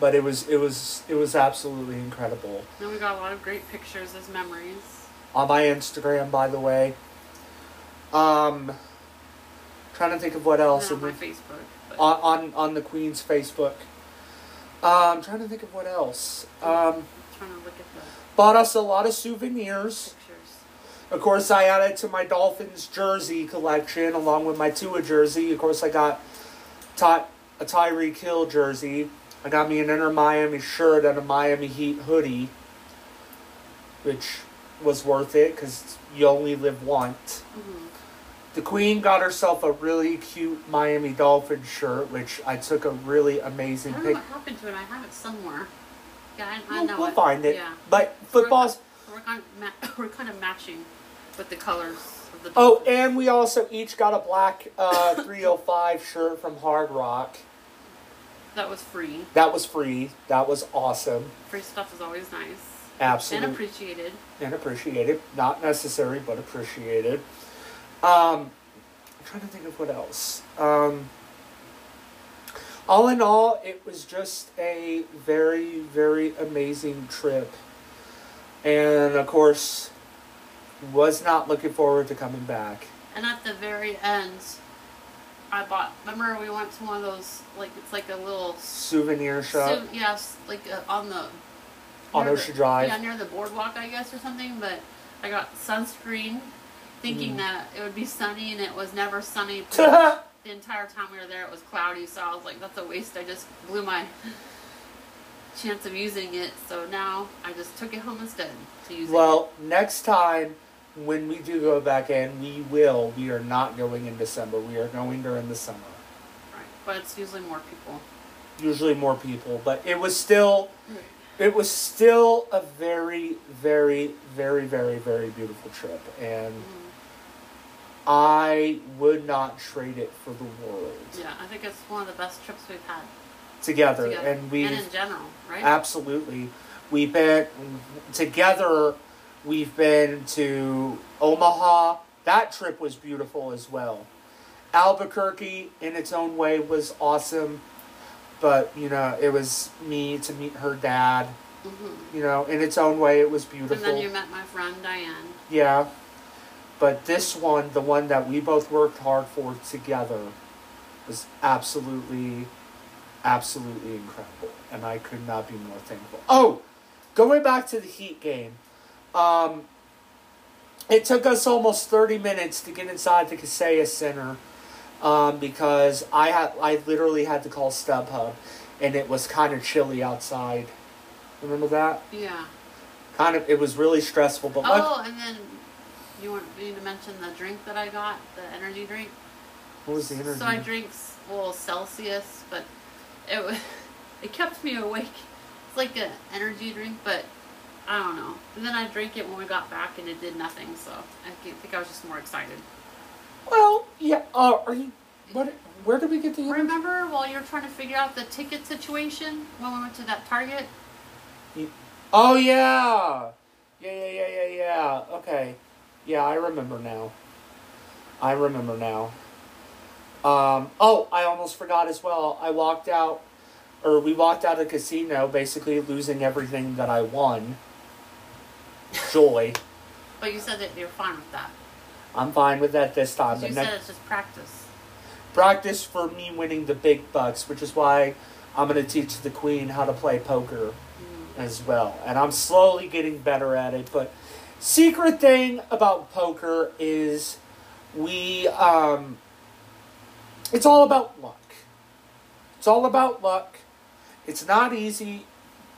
But it was it was it was absolutely incredible. then we got a lot of great pictures as memories. On my Instagram, by the way. Um, trying to think of what else. On my the- Facebook. On, on on the Queen's Facebook. Um, trying to think of what else. Um, trying to look at the bought us a lot of souvenirs. pictures. Of course, I added to my Dolphins jersey collection along with my Tua jersey. Of course, I got Ty- a Tyreek Hill jersey. I got me an Inter Miami shirt and a Miami Heat hoodie, which was worth it because you only live once. Mm-hmm. The Queen got herself a really cute Miami Dolphins shirt, which I took a really I amazing don't know what happened to it. I have it somewhere. Yeah, I, I We'll, know we'll it. find it. Yeah. But football's. We're kind, of ma- we're kind of matching with the colors of the. Oh, and we also each got a black uh, 305 shirt from Hard Rock. that was free. That was free. That was awesome. Free stuff is always nice. Absolutely. And appreciated. And appreciated. Not necessary, but appreciated. Um, I'm trying to think of what else. Um, all in all, it was just a very, very amazing trip. And of course, was not looking forward to coming back. And at the very end, I bought. Remember, we went to one of those like it's like a little. Souvenir shop. So, yes, like uh, on the. On near Ocean the- Drive. Yeah, near the boardwalk, I guess, or something. But I got sunscreen, thinking Mm. that it would be sunny, and it was never sunny. the entire time we were there, it was cloudy. So I was like, "That's a waste." I just blew my chance of using it. So now I just took it home instead to use it. Well, next time when we do go back in, we will. We are not going in December. We are going during the summer. Right, but it's usually more people. Usually more people, but it was still, it was still a very, very, very, very, very beautiful trip, and I would not trade it for the world. Yeah, I think it's one of the best trips we've had Together, together, and we and in general, right? Absolutely. We've been together, we've been to Omaha. That trip was beautiful as well. Albuquerque, in its own way, was awesome. But, you know, it was me to meet her dad. Mhm. You know, in its own way, it was beautiful. And then you met my friend Diane. Yeah. But this one, the one that we both worked hard for together, was absolutely, absolutely incredible. And I could not be more thankful. Oh, going back to the Heat game. Um, it took us almost 30 minutes to get inside the Kaseya Center um, because I had I literally had to call StubHub and it was kind of chilly outside. Remember that? Yeah. Kind of. It was really stressful, but Oh, and then you want me to mention the drink that I got, the energy drink. what was the energy? So I drink well Celsius, but it wa- it kept me awake. It's like an energy drink, but I don't know. And then I drank it when we got back, and it did nothing. So I think I was just more excited. Well, yeah. Uh, are you? What? Where did we get the? Remember while you were trying to figure out the ticket situation when we went to that Target? Oh yeah. Yeah, yeah, yeah, yeah, yeah. Okay. Yeah, I remember now. I remember now. Um, oh, I almost forgot as well. I walked out, or we walked out of the casino, basically losing everything that I won. Joy. But you said that you're fine with that. I'm fine with that this time. You next said it's just practice. practice for me winning the big bucks, which is why I'm going to teach the queen how to play poker as well. And I'm slowly getting better at it. But secret thing about poker is we um it's all about luck. It's all about luck. It's not easy.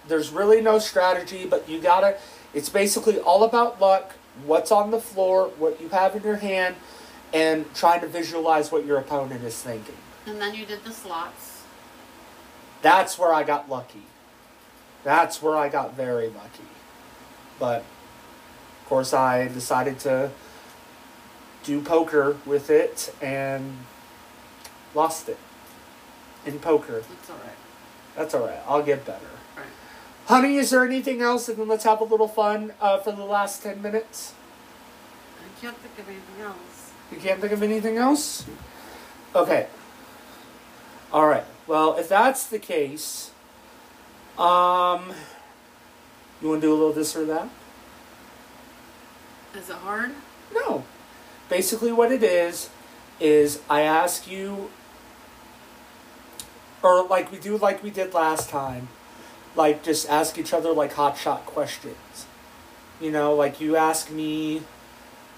There's really no strategy, but you got to it's basically all about luck, what's on the floor, what you have in your hand, and trying to visualize what your opponent is thinking. And then you did the slots. That's where I got lucky. That's where I got very lucky. But of course, I decided to do poker with it, and Lost it. In poker. That's alright. That's alright. I'll get better. Honey, is there anything else? And then let's have a little fun uh, for the last 10 minutes. I can't think of anything else. You can't think of anything else? Okay. All right. Well, if that's the case, um, you want to do a little this or that? Is it hard? No. Basically, what it is is I ask you, or like we do, like we did last time, like just ask each other like hot shot questions. You know, like you ask me,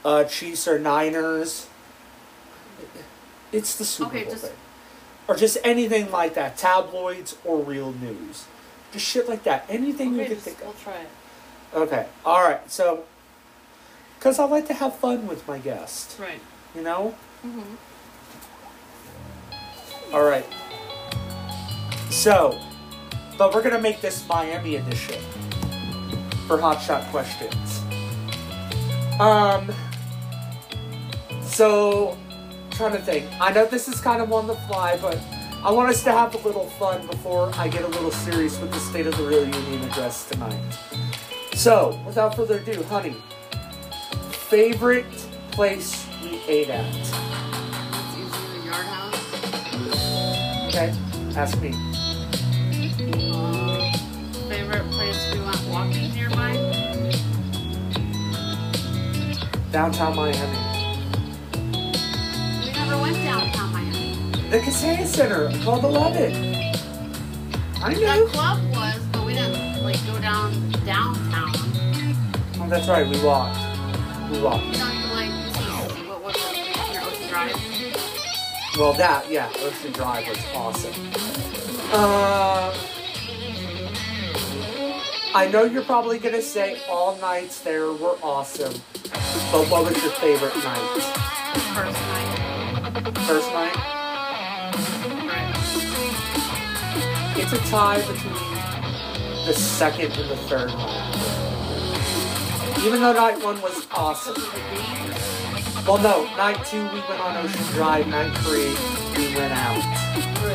uh, Chiefs or Niners. It's the Super Okay, Bowl just- thing. Or just anything like that, tabloids or real news. Just shit like that. Anything you Okay, can just, think of. we'll try it. Okay. All right. So, because I like to have fun with my guest, Right. you know. Mm-hmm. All right. So, but we're gonna make this Miami edition for Hot Shot questions. Um. So, trying to think. I know this is kind of on the fly, but I want us to have a little fun before I get a little serious with the State of the Real Union address tonight. So, without further ado, honey, favorite place we ate at? It's easy the yard house. Okay, ask me. Downtown Miami. We never went downtown Miami. The Kaseya Center, Club 11. I The knew. club was, but we didn't like go down downtown. Oh, that's right, we walked. We walked. You know, you like see what was it? Near Ocean Drive. Well, that, yeah, Ocean Drive was awesome. Um, I know you're probably gonna say all nights there were awesome, but what was your favorite night? First night. First night? It's a tie between the second and the third night. Even though night one was awesome. Well, no, night two we went on Ocean Drive, night three we went out.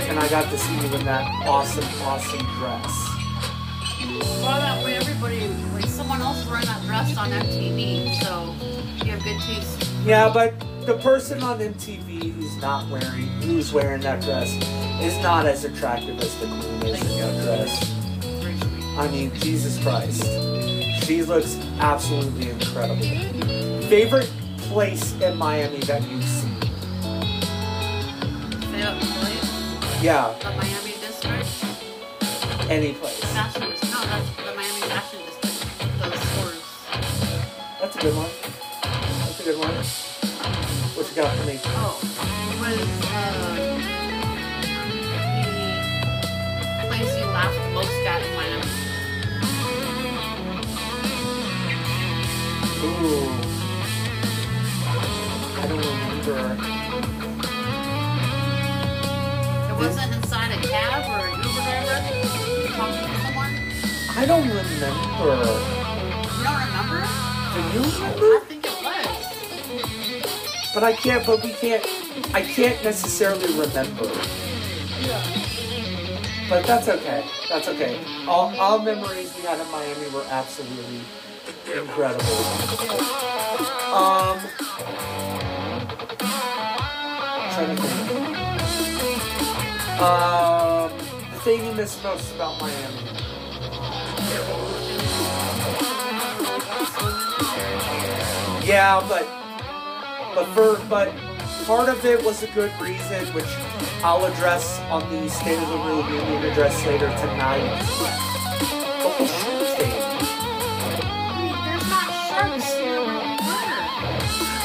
And I got to see you in that awesome, awesome dress. Well, that way everybody, like someone else wearing that dress on MTV, so you have good taste. Yeah, but the person on MTV who's not wearing, who's wearing that dress, is not as attractive as the queen is in that dress. I mean, Jesus Christ. She looks absolutely incredible. Favorite place in Miami that you've seen? Yeah. Any place. Fashion. No, that's the Miami Fashion District. Those stores. That's a good one. That's a good one. What you got for me? Oh, was uh, talking to someone. I don't remember. You don't remember? Do you remember? I think it was. But I can't, but we can't, I can't necessarily remember. Yeah. But that's okay. That's okay. All, all memories we had in Miami were absolutely incredible. Um, trying to think. Um, the thing you miss most about Miami. Yeah, but but for but part of it was a good reason, which I'll address on the State of the Real Union address later tonight.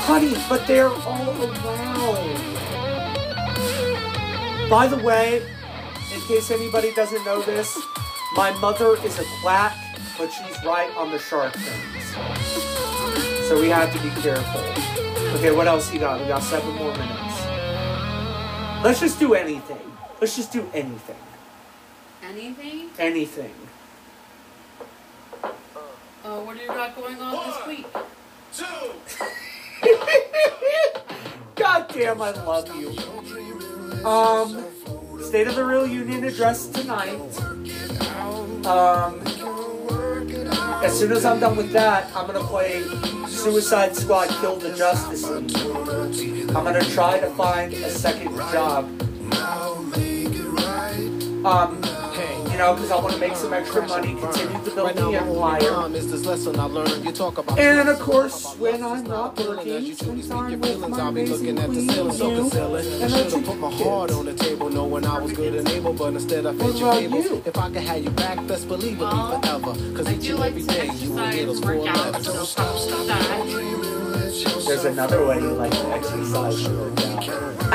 Honey, but they're all around. By the way, case anybody doesn't know this, my mother is a quack, but she's right on the shark things. So we have to be careful. Okay, what else you got? We got seven more minutes. Let's just do anything. Let's just do anything. Anything? Anything. Uh, what do you got going on this week? God damn, I love you. Um, State of the Real Union address tonight. Um, as soon as I'm done with that, I'm gonna play Suicide Squad Kill the Justice League. I'm gonna try to find a second job. Um, you know, because I want to make some extra money, continue to build the empire. Is this lesson I learned? You talk about And of course, when I'm not working, spend time with my I'll be amazing looking at the queen, you, and I have put my heart on the table, knowing I was good and able, but instead I What fit your about you? If I could have you back, best believe it be forever. Cause each and every day you will get four letters. Don't stop, stop that. There's another way you like to exercise and work.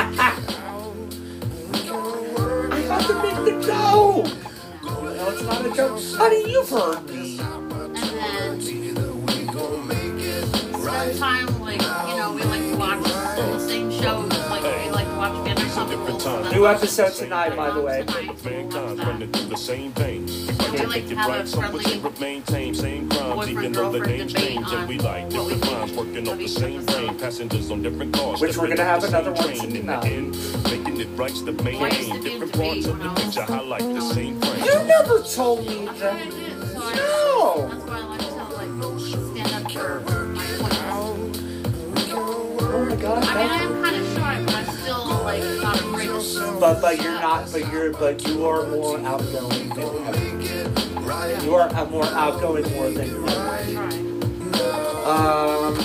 I got to make the joke! No, it's not a joke. Honey, you've heard me. Spend time, like, you know, we like to watch the same shows. Like, we like watch Vanderpump. New episode tonight, by the way. Mankind running through the same vein. If I We can't make it have a right, some would say remain tame. Same crimes, even though the names change. And we like different crimes, working off the same brain. Passengers on different cars. Which we're gonna have another one. In tonight. the end, making it right's the main aim. Different parts of the picture highlight the same frame. You never told me that. No! That's why I like to, like, stand up for my points. Oh my god. But but you're not. But you're. But you are more outgoing than ever. You are uh, more outgoing more than ever. Um.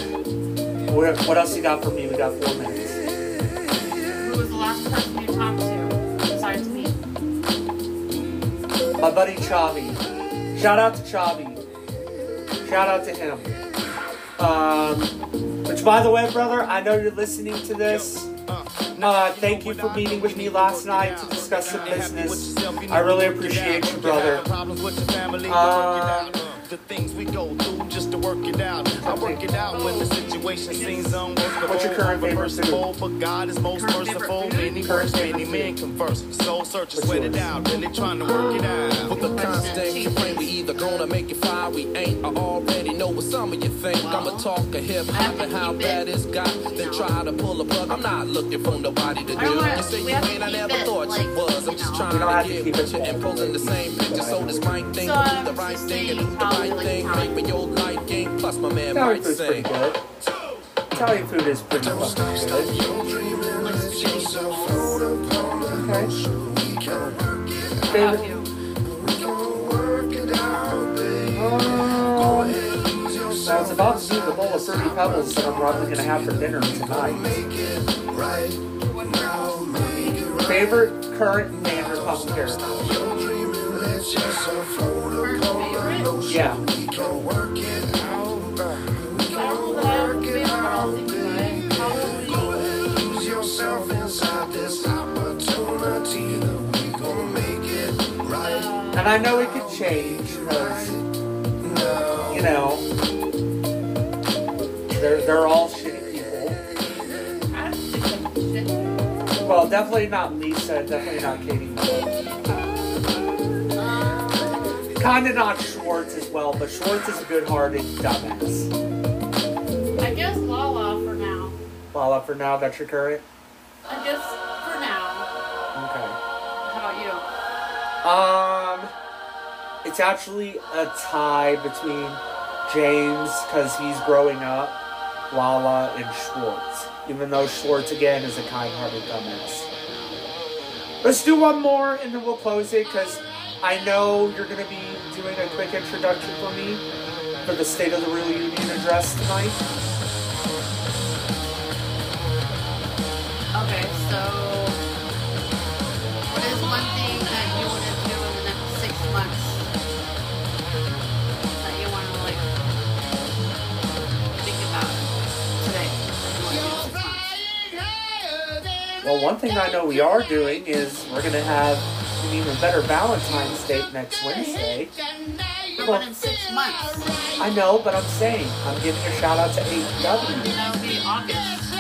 What, what else you got for me? We got four minutes. Who was the last person you talked to besides me? My buddy Chavi. Shout out to Chavi. Shout out to him. Um, which, by the way, brother, I know you're listening to this. Uh, thank you for meeting with me last night to discuss some business. I really appreciate you, brother. Um, The things we go through just to work it out. I work it out when the situation seems unworkable. What's your current favorite Reversible, But God is most merciful. Many words, many men converse. Soul searchers sweat it out. Really trying to work it out. With the constant complaint, we either gonna make it fly, we ain't. I already know what some of you think. I'ma talk a hip hop and how bad it's got. Then try to pull a plug. I'm not looking for nobody to do. You say you ain't, I never thought you was. I'm just trying to get with you and posing the same picture. So this mic thing will do the right thing and do the right thing. Make me your life game. Plus my man Italian might food's pretty sing. good. Italian food is pretty fucking good. Okay. Favorite. Oh, I was about to do the bowl of fruity pebbles that I'm probably gonna have for dinner tonight. Favorite current Vanderpump character? Yeah. And I know it could change because, you know, they're, they're all shitty people. Well, definitely not Lisa, definitely not Katie Kind of not Schwartz as well, but Schwartz is a good-hearted dumbass. I guess Lala for now. Lala, for now, that's your current? I guess for now. Okay. How about you? Um, it's actually a tie between James because he's growing up, Lala, and Schwartz. Even though Schwartz again is a kind-hearted dumbass. Let's do one more and then we'll close it because I know you're gonna be doing a quick introduction for me for the State of the Real Union address tonight. Well, one thing I know we are doing is we're gonna have an even better Valentine's Day next Wednesday. But in six months, I know, but I'm saying I'm giving a shout out to AEW. that'll be August.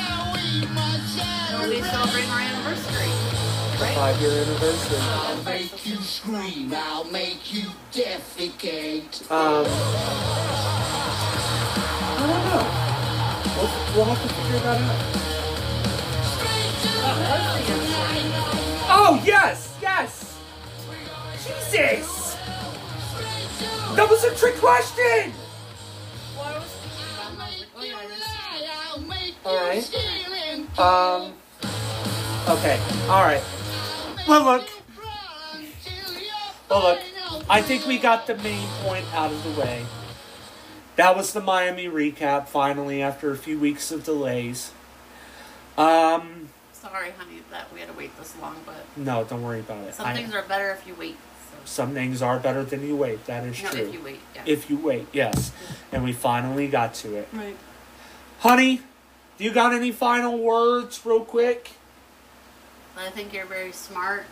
It'll be celebrating our anniversary, right? five year anniversary. I'll make you scream, I'll make you defecate. Um, I don't know. We'll, we'll have to figure that out. Oh, yes, yes. Jesus. That was a trick question. All right. Um. Okay. All right. Well, look. Well, look. I think we got the main point out of the way. That was the Miami recap. Finally, after a few weeks of delays. Um. Sorry, honey, that we had to wait this long, but No, don't worry about it. some I- things are better if you wait. some things are better than you wait. That is No, true. if you wait, yeah. If you wait, yes. And we finally got to it. Right. Honey, do you got any final words, real quick? I think you're very smart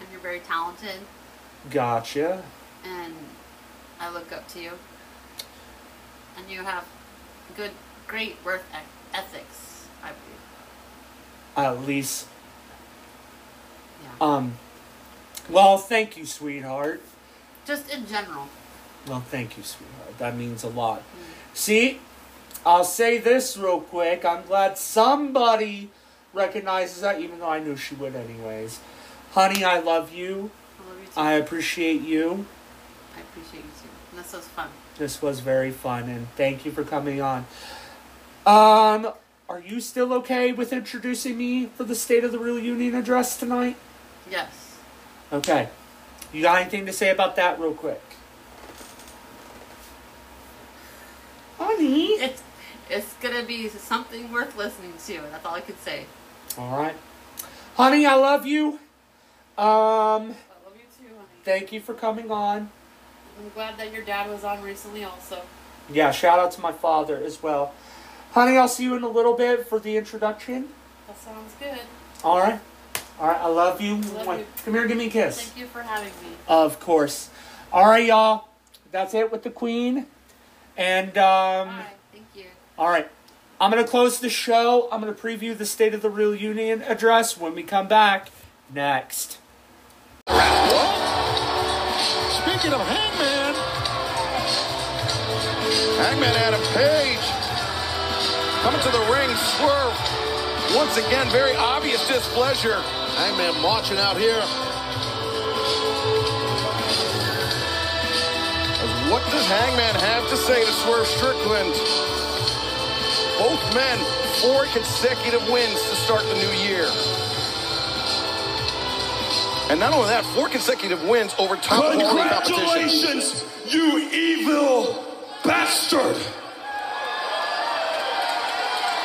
and you're very talented, Gotcha. and I look up to you. And you have good, great work ethics, I believe. At least. Um. Well, thank you, sweetheart. Just in general. Well, thank you, sweetheart. That means a lot. See, I'll say this real quick. I'm glad somebody recognizes that, even though I knew she would, anyways. Honey, I love you. I love you too. I appreciate you. I appreciate you too. This was fun. This was very fun, and thank you for coming on. Um, are you still okay with introducing me for the State of the Real Union address tonight? Yes. Okay. You got anything to say about that, real quick? Honey. It's it's gonna be something worth listening to. That's all I could say. All right. Honey, I love you. Um, I love you too, honey. thank you for coming on. I'm glad that your dad was on recently also. Yeah, shout out to my father as well. Honey, I'll see you in a little bit for the introduction. That sounds good. All right. All right, I love you. Love you. Come here, give me a kiss. Thank you for having me. Of course. All right, y'all. That's it with the queen. And um Thank you. all right. I'm going to close the show. I'm going to preview the State of the Real Union address when we come back next. Speaking of Hangman, Hangman Adam Page coming to the ring, swerve. Once again, very obvious displeasure. Hangman marching out here. What does Hangman have to say to Swerve Strickland? Both men, four consecutive wins to start the new year. And not only that, four consecutive wins over top. Congratulations, you evil bastard!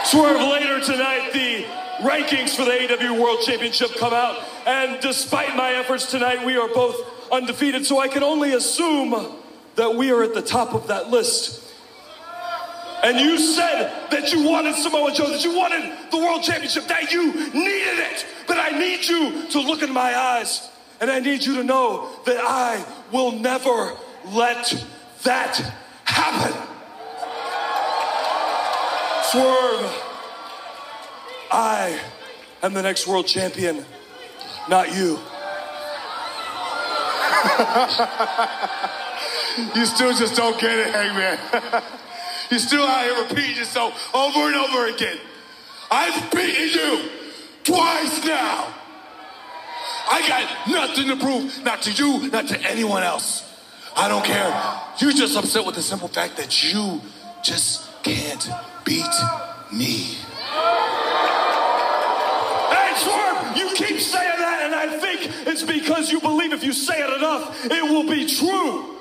Swerve later tonight, the rankings for the AEW World Championship come out, and despite my efforts tonight, we are both undefeated, so I can only assume that we are at the top of that list. And you said that you wanted Samoa Joe, that you wanted the World Championship, that you needed it. But I need you to look in my eyes, and I need you to know that I will never let that happen. Swerve, I am the next world champion, not you. you still just don't get it, Hangman. you still out here repeating yourself over and over again. I've beaten you twice now. I got nothing to prove, not to you, not to anyone else. I don't care. You're just upset with the simple fact that you just can't beat me. Swerve, you keep saying that, and I think it's because you believe if you say it enough, it will be true.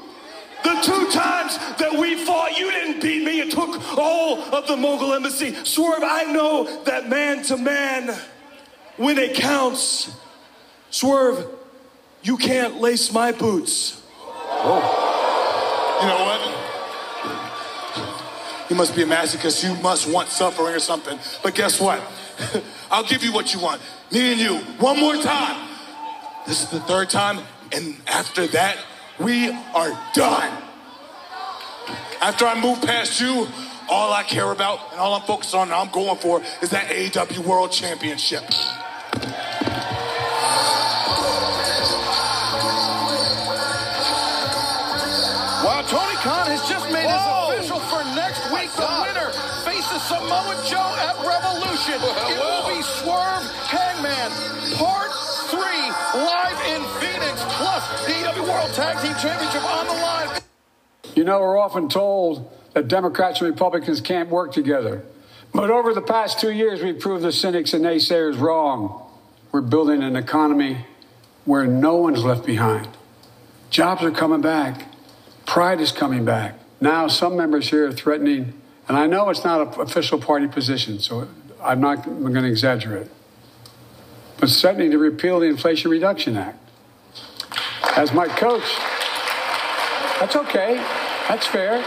The two times that we fought, you didn't beat me. It took all of the Mogul Embassy. Swerve, I know that man to man, when it counts, Swerve, you can't lace my boots. Oh. You know what? You must be a masochist. You must want suffering or something. But guess what? I'll give you what you want. Me and you, one more time. This is the third time, and after that, we are done. After I move past you, all I care about and all I'm focused on and I'm going for is that AEW World Championship. Faces Samoa Joe at Revolution. It will be Swerve Hangman, Part 3 live in Phoenix. Plus, the AEW World Tag Team Championship on the line. You know, we're often told that Democrats and Republicans can't work together. But over the past two years, we've proved the cynics and naysayers wrong. We're building an economy where no one's left behind. Jobs are coming back. Pride is coming back. Now, some members here are threatening, and I know it's not an official party position, so I'm not going to exaggerate, but threatening to repeal the Inflation Reduction Act. As my coach, that's okay. That's fair.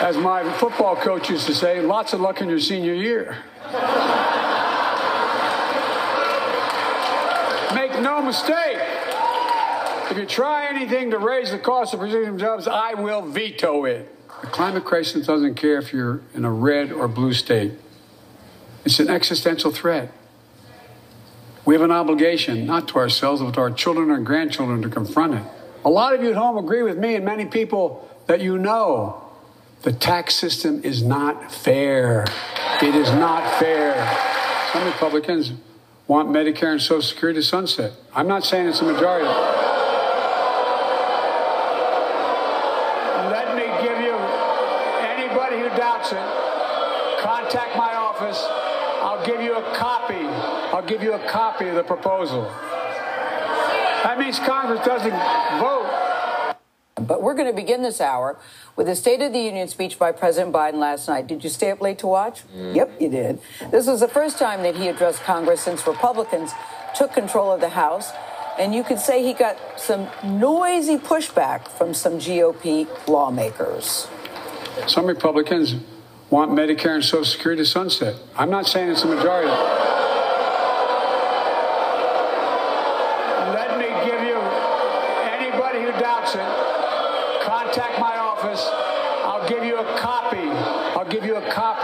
As my football coach used to say, lots of luck in your senior year. Make no mistake. If you try anything to raise the cost of producing jobs, I will veto it. The climate crisis doesn't care if you're in a red or blue state. It's an existential threat. We have an obligation, not to ourselves, but to our children and grandchildren, to confront it. A lot of you at home agree with me and many people that you know the tax system is not fair. It is not fair. Some Republicans want Medicare and Social Security to sunset. I'm not saying it's a majority. I'll give you a copy of the proposal. That means Congress doesn't vote. But we're going to begin this hour with a State of the Union speech by President Biden last night. Did you stay up late to watch? Mm. Yep, you did. This was the first time that he addressed Congress since Republicans took control of the House. And you could say he got some noisy pushback from some GOP lawmakers. Some Republicans want Medicare and Social Security to sunset. I'm not saying it's a majority.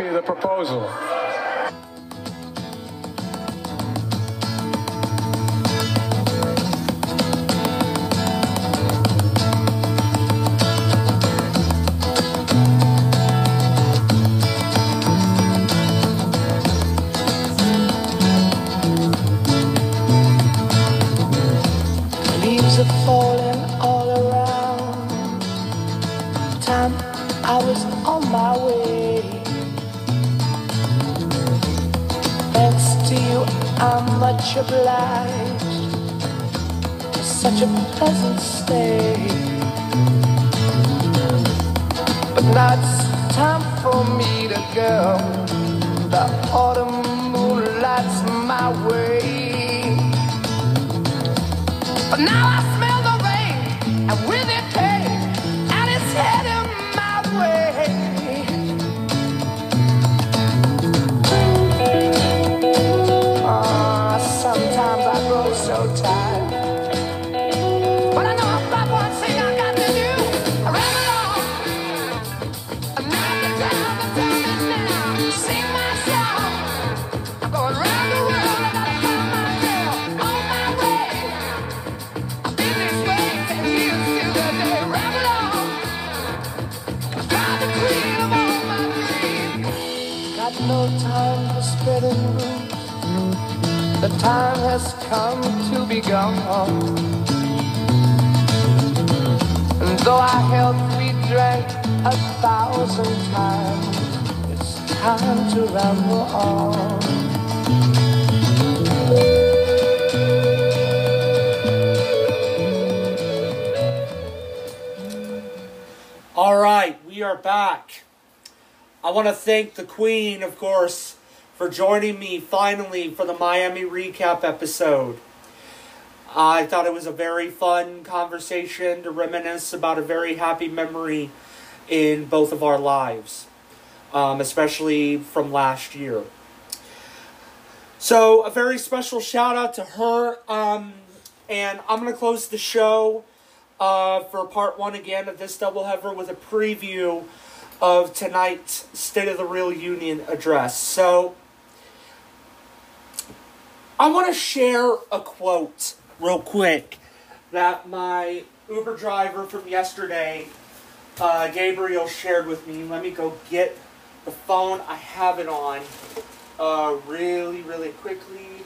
Copy of the proposal. Leaves are falling all around. Time I was on my way. I'm much obliged. For such a pleasant stay. But now it's time for me to go. The autumn moonlight's my way. But now I And though we drank a thousand times, it's time to ramble on. All right, we are back. I want to thank the Queen, of course, for joining me finally for the Miami recap episode. I thought it was a very fun conversation to reminisce about a very happy memory in both of our lives, um, especially from last year. So, a very special shout out to her. Um, and I'm going to close the show uh, for part one again of this double header with a preview of tonight's State of the Real Union address. So, I want to share a quote real quick that my Uber driver from yesterday, uh, Gabriel, shared with me. Let me go get the phone. I have it on uh, really, really quickly.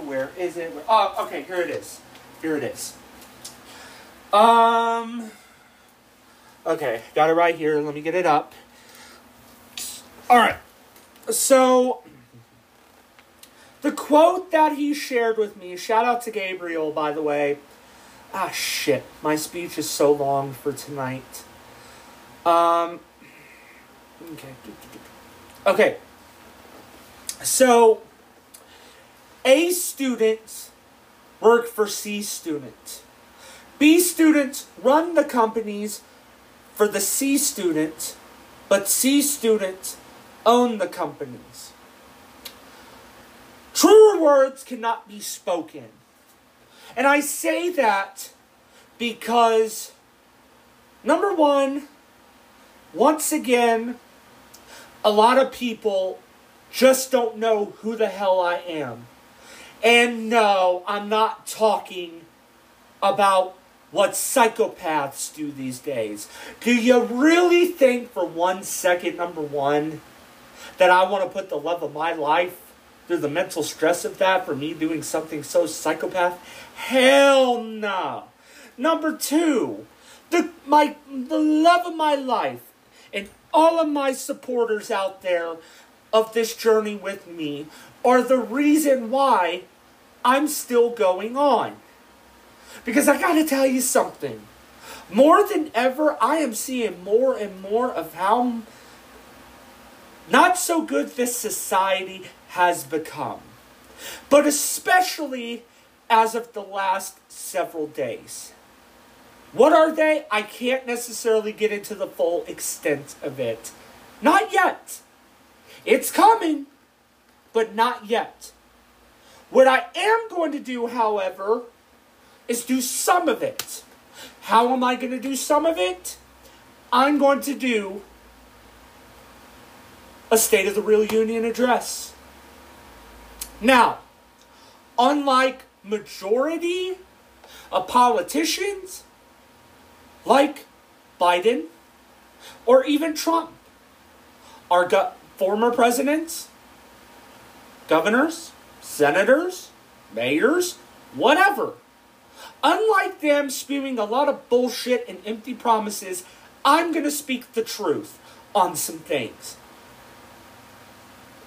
Where is it? Where, oh, okay, here it is. Here it is. Um, okay, got it right here. Let me get it up. All right. So the quote that he shared with me, shout out to Gabriel, by the way. Ah, shit. My speech is so long for tonight. Um. Okay. Okay. So, A students work for C students. B students run the companies for the C student, but C students own the companies. Truer words cannot be spoken. And I say that because, number one, once again, a lot of people just don't know who the hell I am. And no, I'm not talking about what psychopaths do these days. Do you really think for one second, number one, that I want to put the love of my life through the mental stress of that for me doing something so psychopath? Hell no. Number two, the my the love of my life and all of my supporters out there of this journey with me are the reason why I'm still going on. Because I gotta tell you something. More than ever, I am seeing more and more of how not so good this society has become. But especially as of the last several days. What are they? I can't necessarily get into the full extent of it. Not yet. It's coming, but not yet. What I am going to do, however, is do some of it. How am I going to do some of it? I'm going to do a State of the Real Union address. Now, unlike majority of politicians like Biden or even Trump, our go- former presidents, governors, senators, mayors, whatever. Unlike them spewing a lot of bullshit and empty promises, I'm going to speak the truth on some things.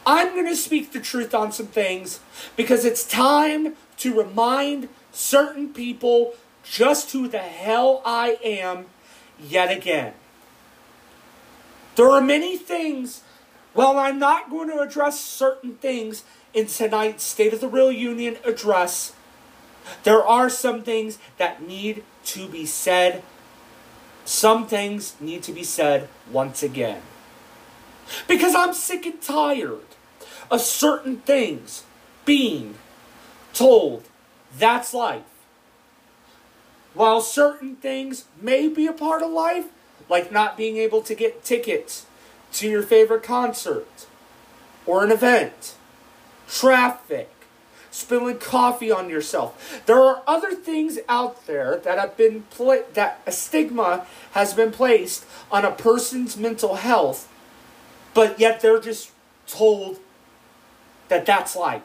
I'm going to speak the truth on some things because it's time to remind certain people just who the hell I am yet again. There are many things, well, I'm not going to address certain things in tonight's State of the Real Union address. There are some things that need to be said. Some things need to be said once again. Because I'm sick and tired of certain things being told that's life. While certain things may be a part of life, like not being able to get tickets to your favorite concert or an event, traffic, spilling coffee on yourself. There are other things out there that have been pla- that a stigma has been placed on a person's mental health, but yet they're just told that that's life.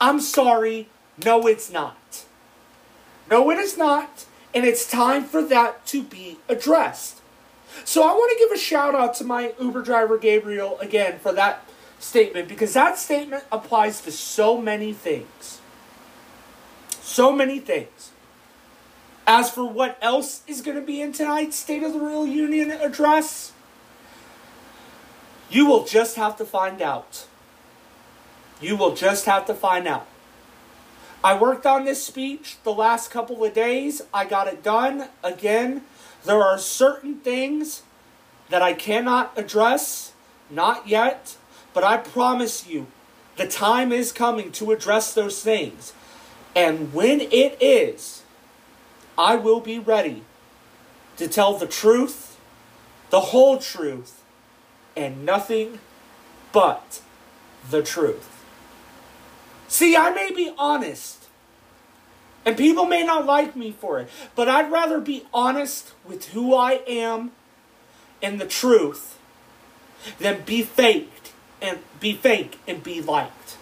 I'm sorry, no, it's not. No, it is not, and it's time for that to be addressed. So I want to give a shout out to my Uber driver Gabriel again for that statement because that statement applies to so many things. So many things. As for what else is going to be in tonight's State of the Real Union address, you will just have to find out. You will just have to find out. I worked on this speech the last couple of days. I got it done. Again, there are certain things that I cannot address, not yet, but I promise you, the time is coming to address those things. And when it is, I will be ready to tell the truth, the whole truth, and nothing but the truth. See, I may be honest, and people may not like me for it, but I'd rather be honest with who I am and the truth than be faked and be fake and be liked.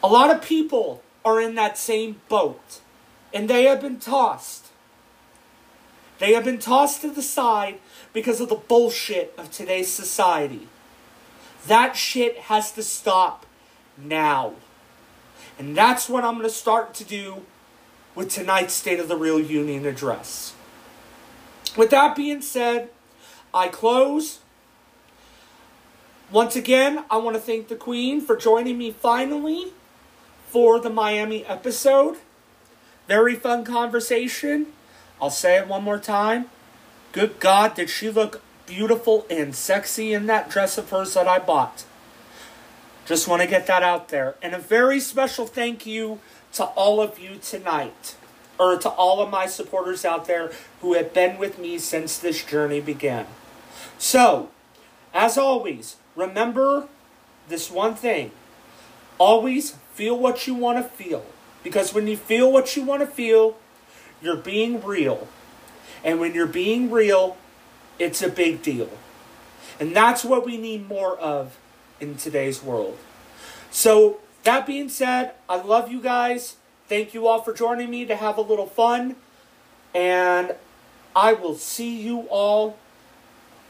A lot of people are in that same boat and they have been tossed. They have been tossed to the side because of the bullshit of today's society. That shit has to stop now. And that's what I'm going to start to do with tonight's State of the Real Union address. With that being said, I close. Once again, I want to thank the Queen for joining me finally for the Miami episode. Very fun conversation. I'll say it one more time. Good God, did she look beautiful and sexy in that dress of hers that I bought? Just want to get that out there. And a very special thank you to all of you tonight, or to all of my supporters out there who have been with me since this journey began. So, as always, remember this one thing always feel what you want to feel. Because when you feel what you want to feel, you're being real. And when you're being real, it's a big deal. And that's what we need more of in today's world. So, that being said, I love you guys. Thank you all for joining me to have a little fun. And I will see you all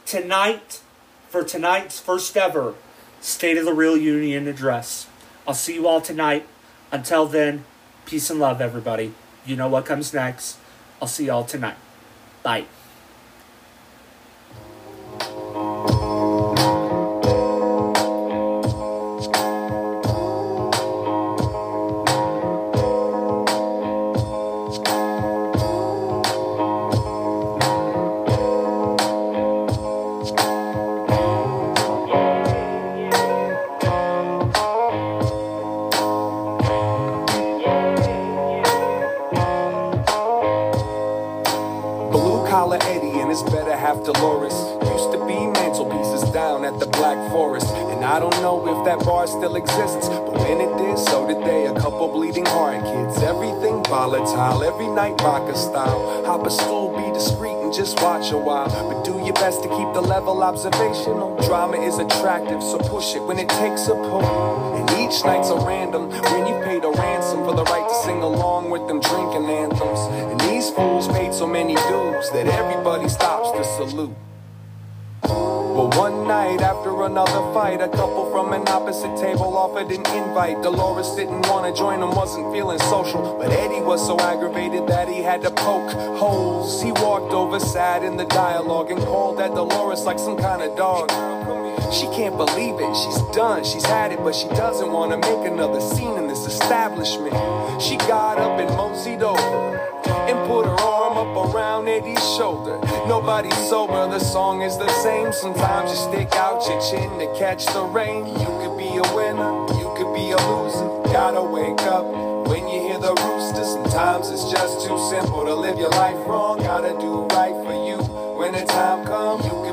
tonight for tonight's first ever State of the Real Union address. I'll see you all tonight. Until then, peace and love, everybody. You know what comes next. I'll see you all tonight. Bye. Better half Dolores used to be mantelpieces down at the Black Forest. And I don't know if that bar still exists, but when it did, so did they. A couple bleeding heart kids, everything volatile, every night rocker style. Hop a stool, be discreet, and just watch a while. But do your best to keep the level observational. Drama is attractive, so push it when it takes a pull. And each night's a random when you paid a ransom for the right to sing along with them drinking anthems. And these fools paid so many dues that everybody stops to salute. But one night after another fight, a couple from an opposite table offered an invite. Dolores didn't want to join them, wasn't feeling social. But Eddie was so aggravated that he had to poke holes. He walked over, sad in the dialogue, and called at Dolores like some kind of dog. She can't believe it, she's done, she's had it, but she doesn't want to make another scene in this establishment. She got up and moseyed over and put her arm up around Eddie's shoulder. Nobody's sober, the song is the same. Sometimes you stick out your chin to catch the rain. You could be a winner, you could be a loser. Gotta wake up when you hear the rooster. Sometimes it's just too simple to live your life wrong. Gotta do right for you when the time comes. You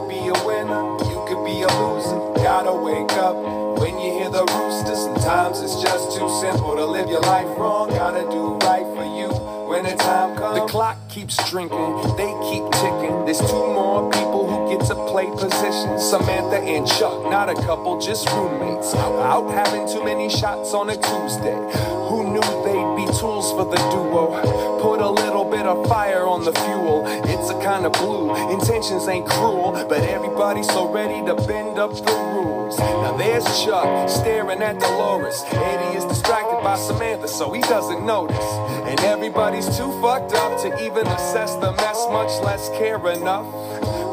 Gotta wake up when you hear the rooster. Sometimes it's just too simple to live your life wrong. Gotta do right for you when the time comes. The clock keeps drinking, they keep ticking. There's two more people who get to play positions. Samantha and Chuck, not a couple, just roommates. Out having too many shots on a Tuesday. Who knew they'd be tools for the duo? Put a little bit of fire on the fuel. It's a kind of blue. Intentions ain't cruel, but everybody's so ready to bend up the rules. Now there's Chuck staring at Dolores. Eddie is distracted by Samantha, so he doesn't notice. And everybody's too fucked up to even assess the mess, much less care enough.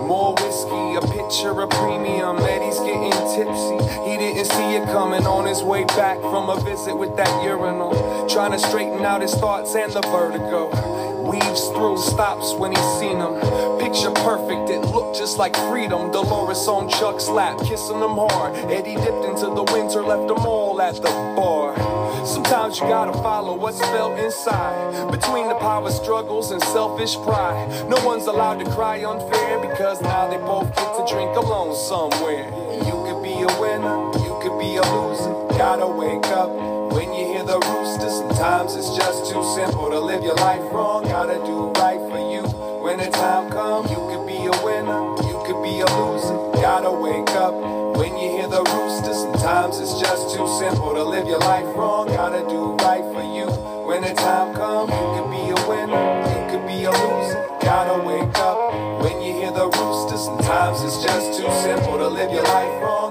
More whiskey, a pitcher of premium. Eddie's getting tipsy. He didn't see it coming on his way back from a visit with that urinal. Trying to straighten out his thoughts and the vertigo. Weaves through, stops when he's seen him. Picture perfect, it looked just like freedom. Dolores on Chuck's lap, kissing him hard. Eddie dipped into the winter, left them all at the bar. Sometimes you gotta follow what's felt inside. Between the power struggles and selfish pride. No one's allowed to cry unfair because now they both get to drink alone somewhere. You could be a winner, you could be a loser. Gotta wake up Sometimes it's just too simple to live your life wrong. Gotta do right for you. When the time comes, you could be a winner, you could be a loser. Gotta wake up when you hear the rooster. Sometimes it's just too simple to live your life wrong. Gotta do right for you. When the time comes, you could be a winner, you could be a loser. Gotta wake up when you hear the rooster. Sometimes it's just too simple to live your life wrong.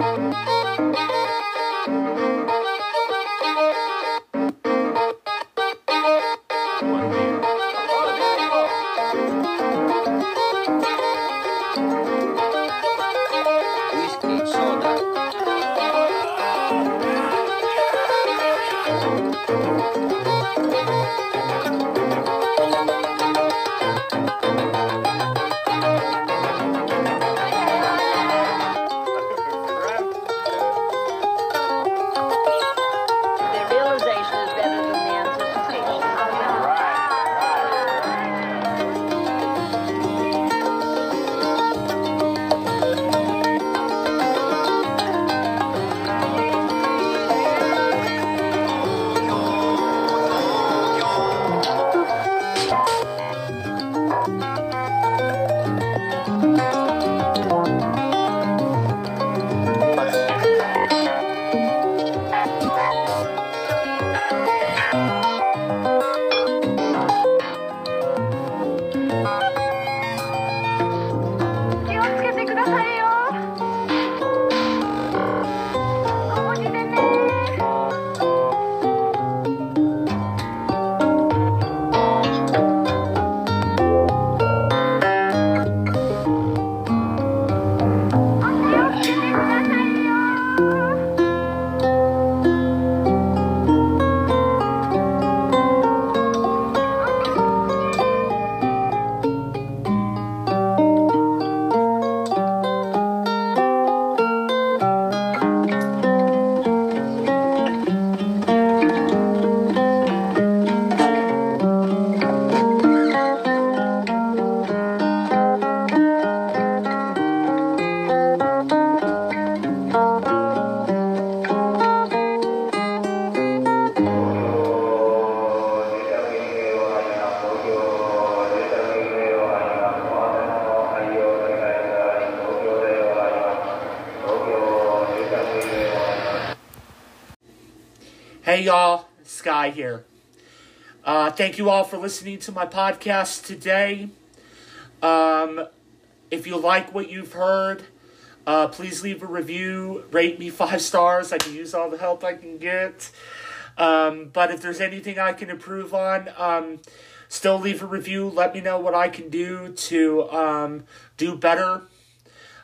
Thank you. Sky here. Uh, thank you all for listening to my podcast today. Um, if you like what you've heard, uh, please leave a review, rate me five stars. I can use all the help I can get. Um, but if there's anything I can improve on, um, still leave a review. Let me know what I can do to um, do better.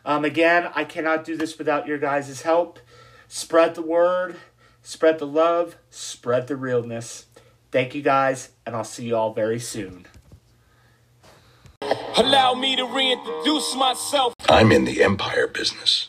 Um, again, I cannot do this without your guys' help. Spread the word, spread the love, spread the realness. Thank you guys, and I'll see you all very soon. Allow me to reintroduce myself. I'm in the empire business.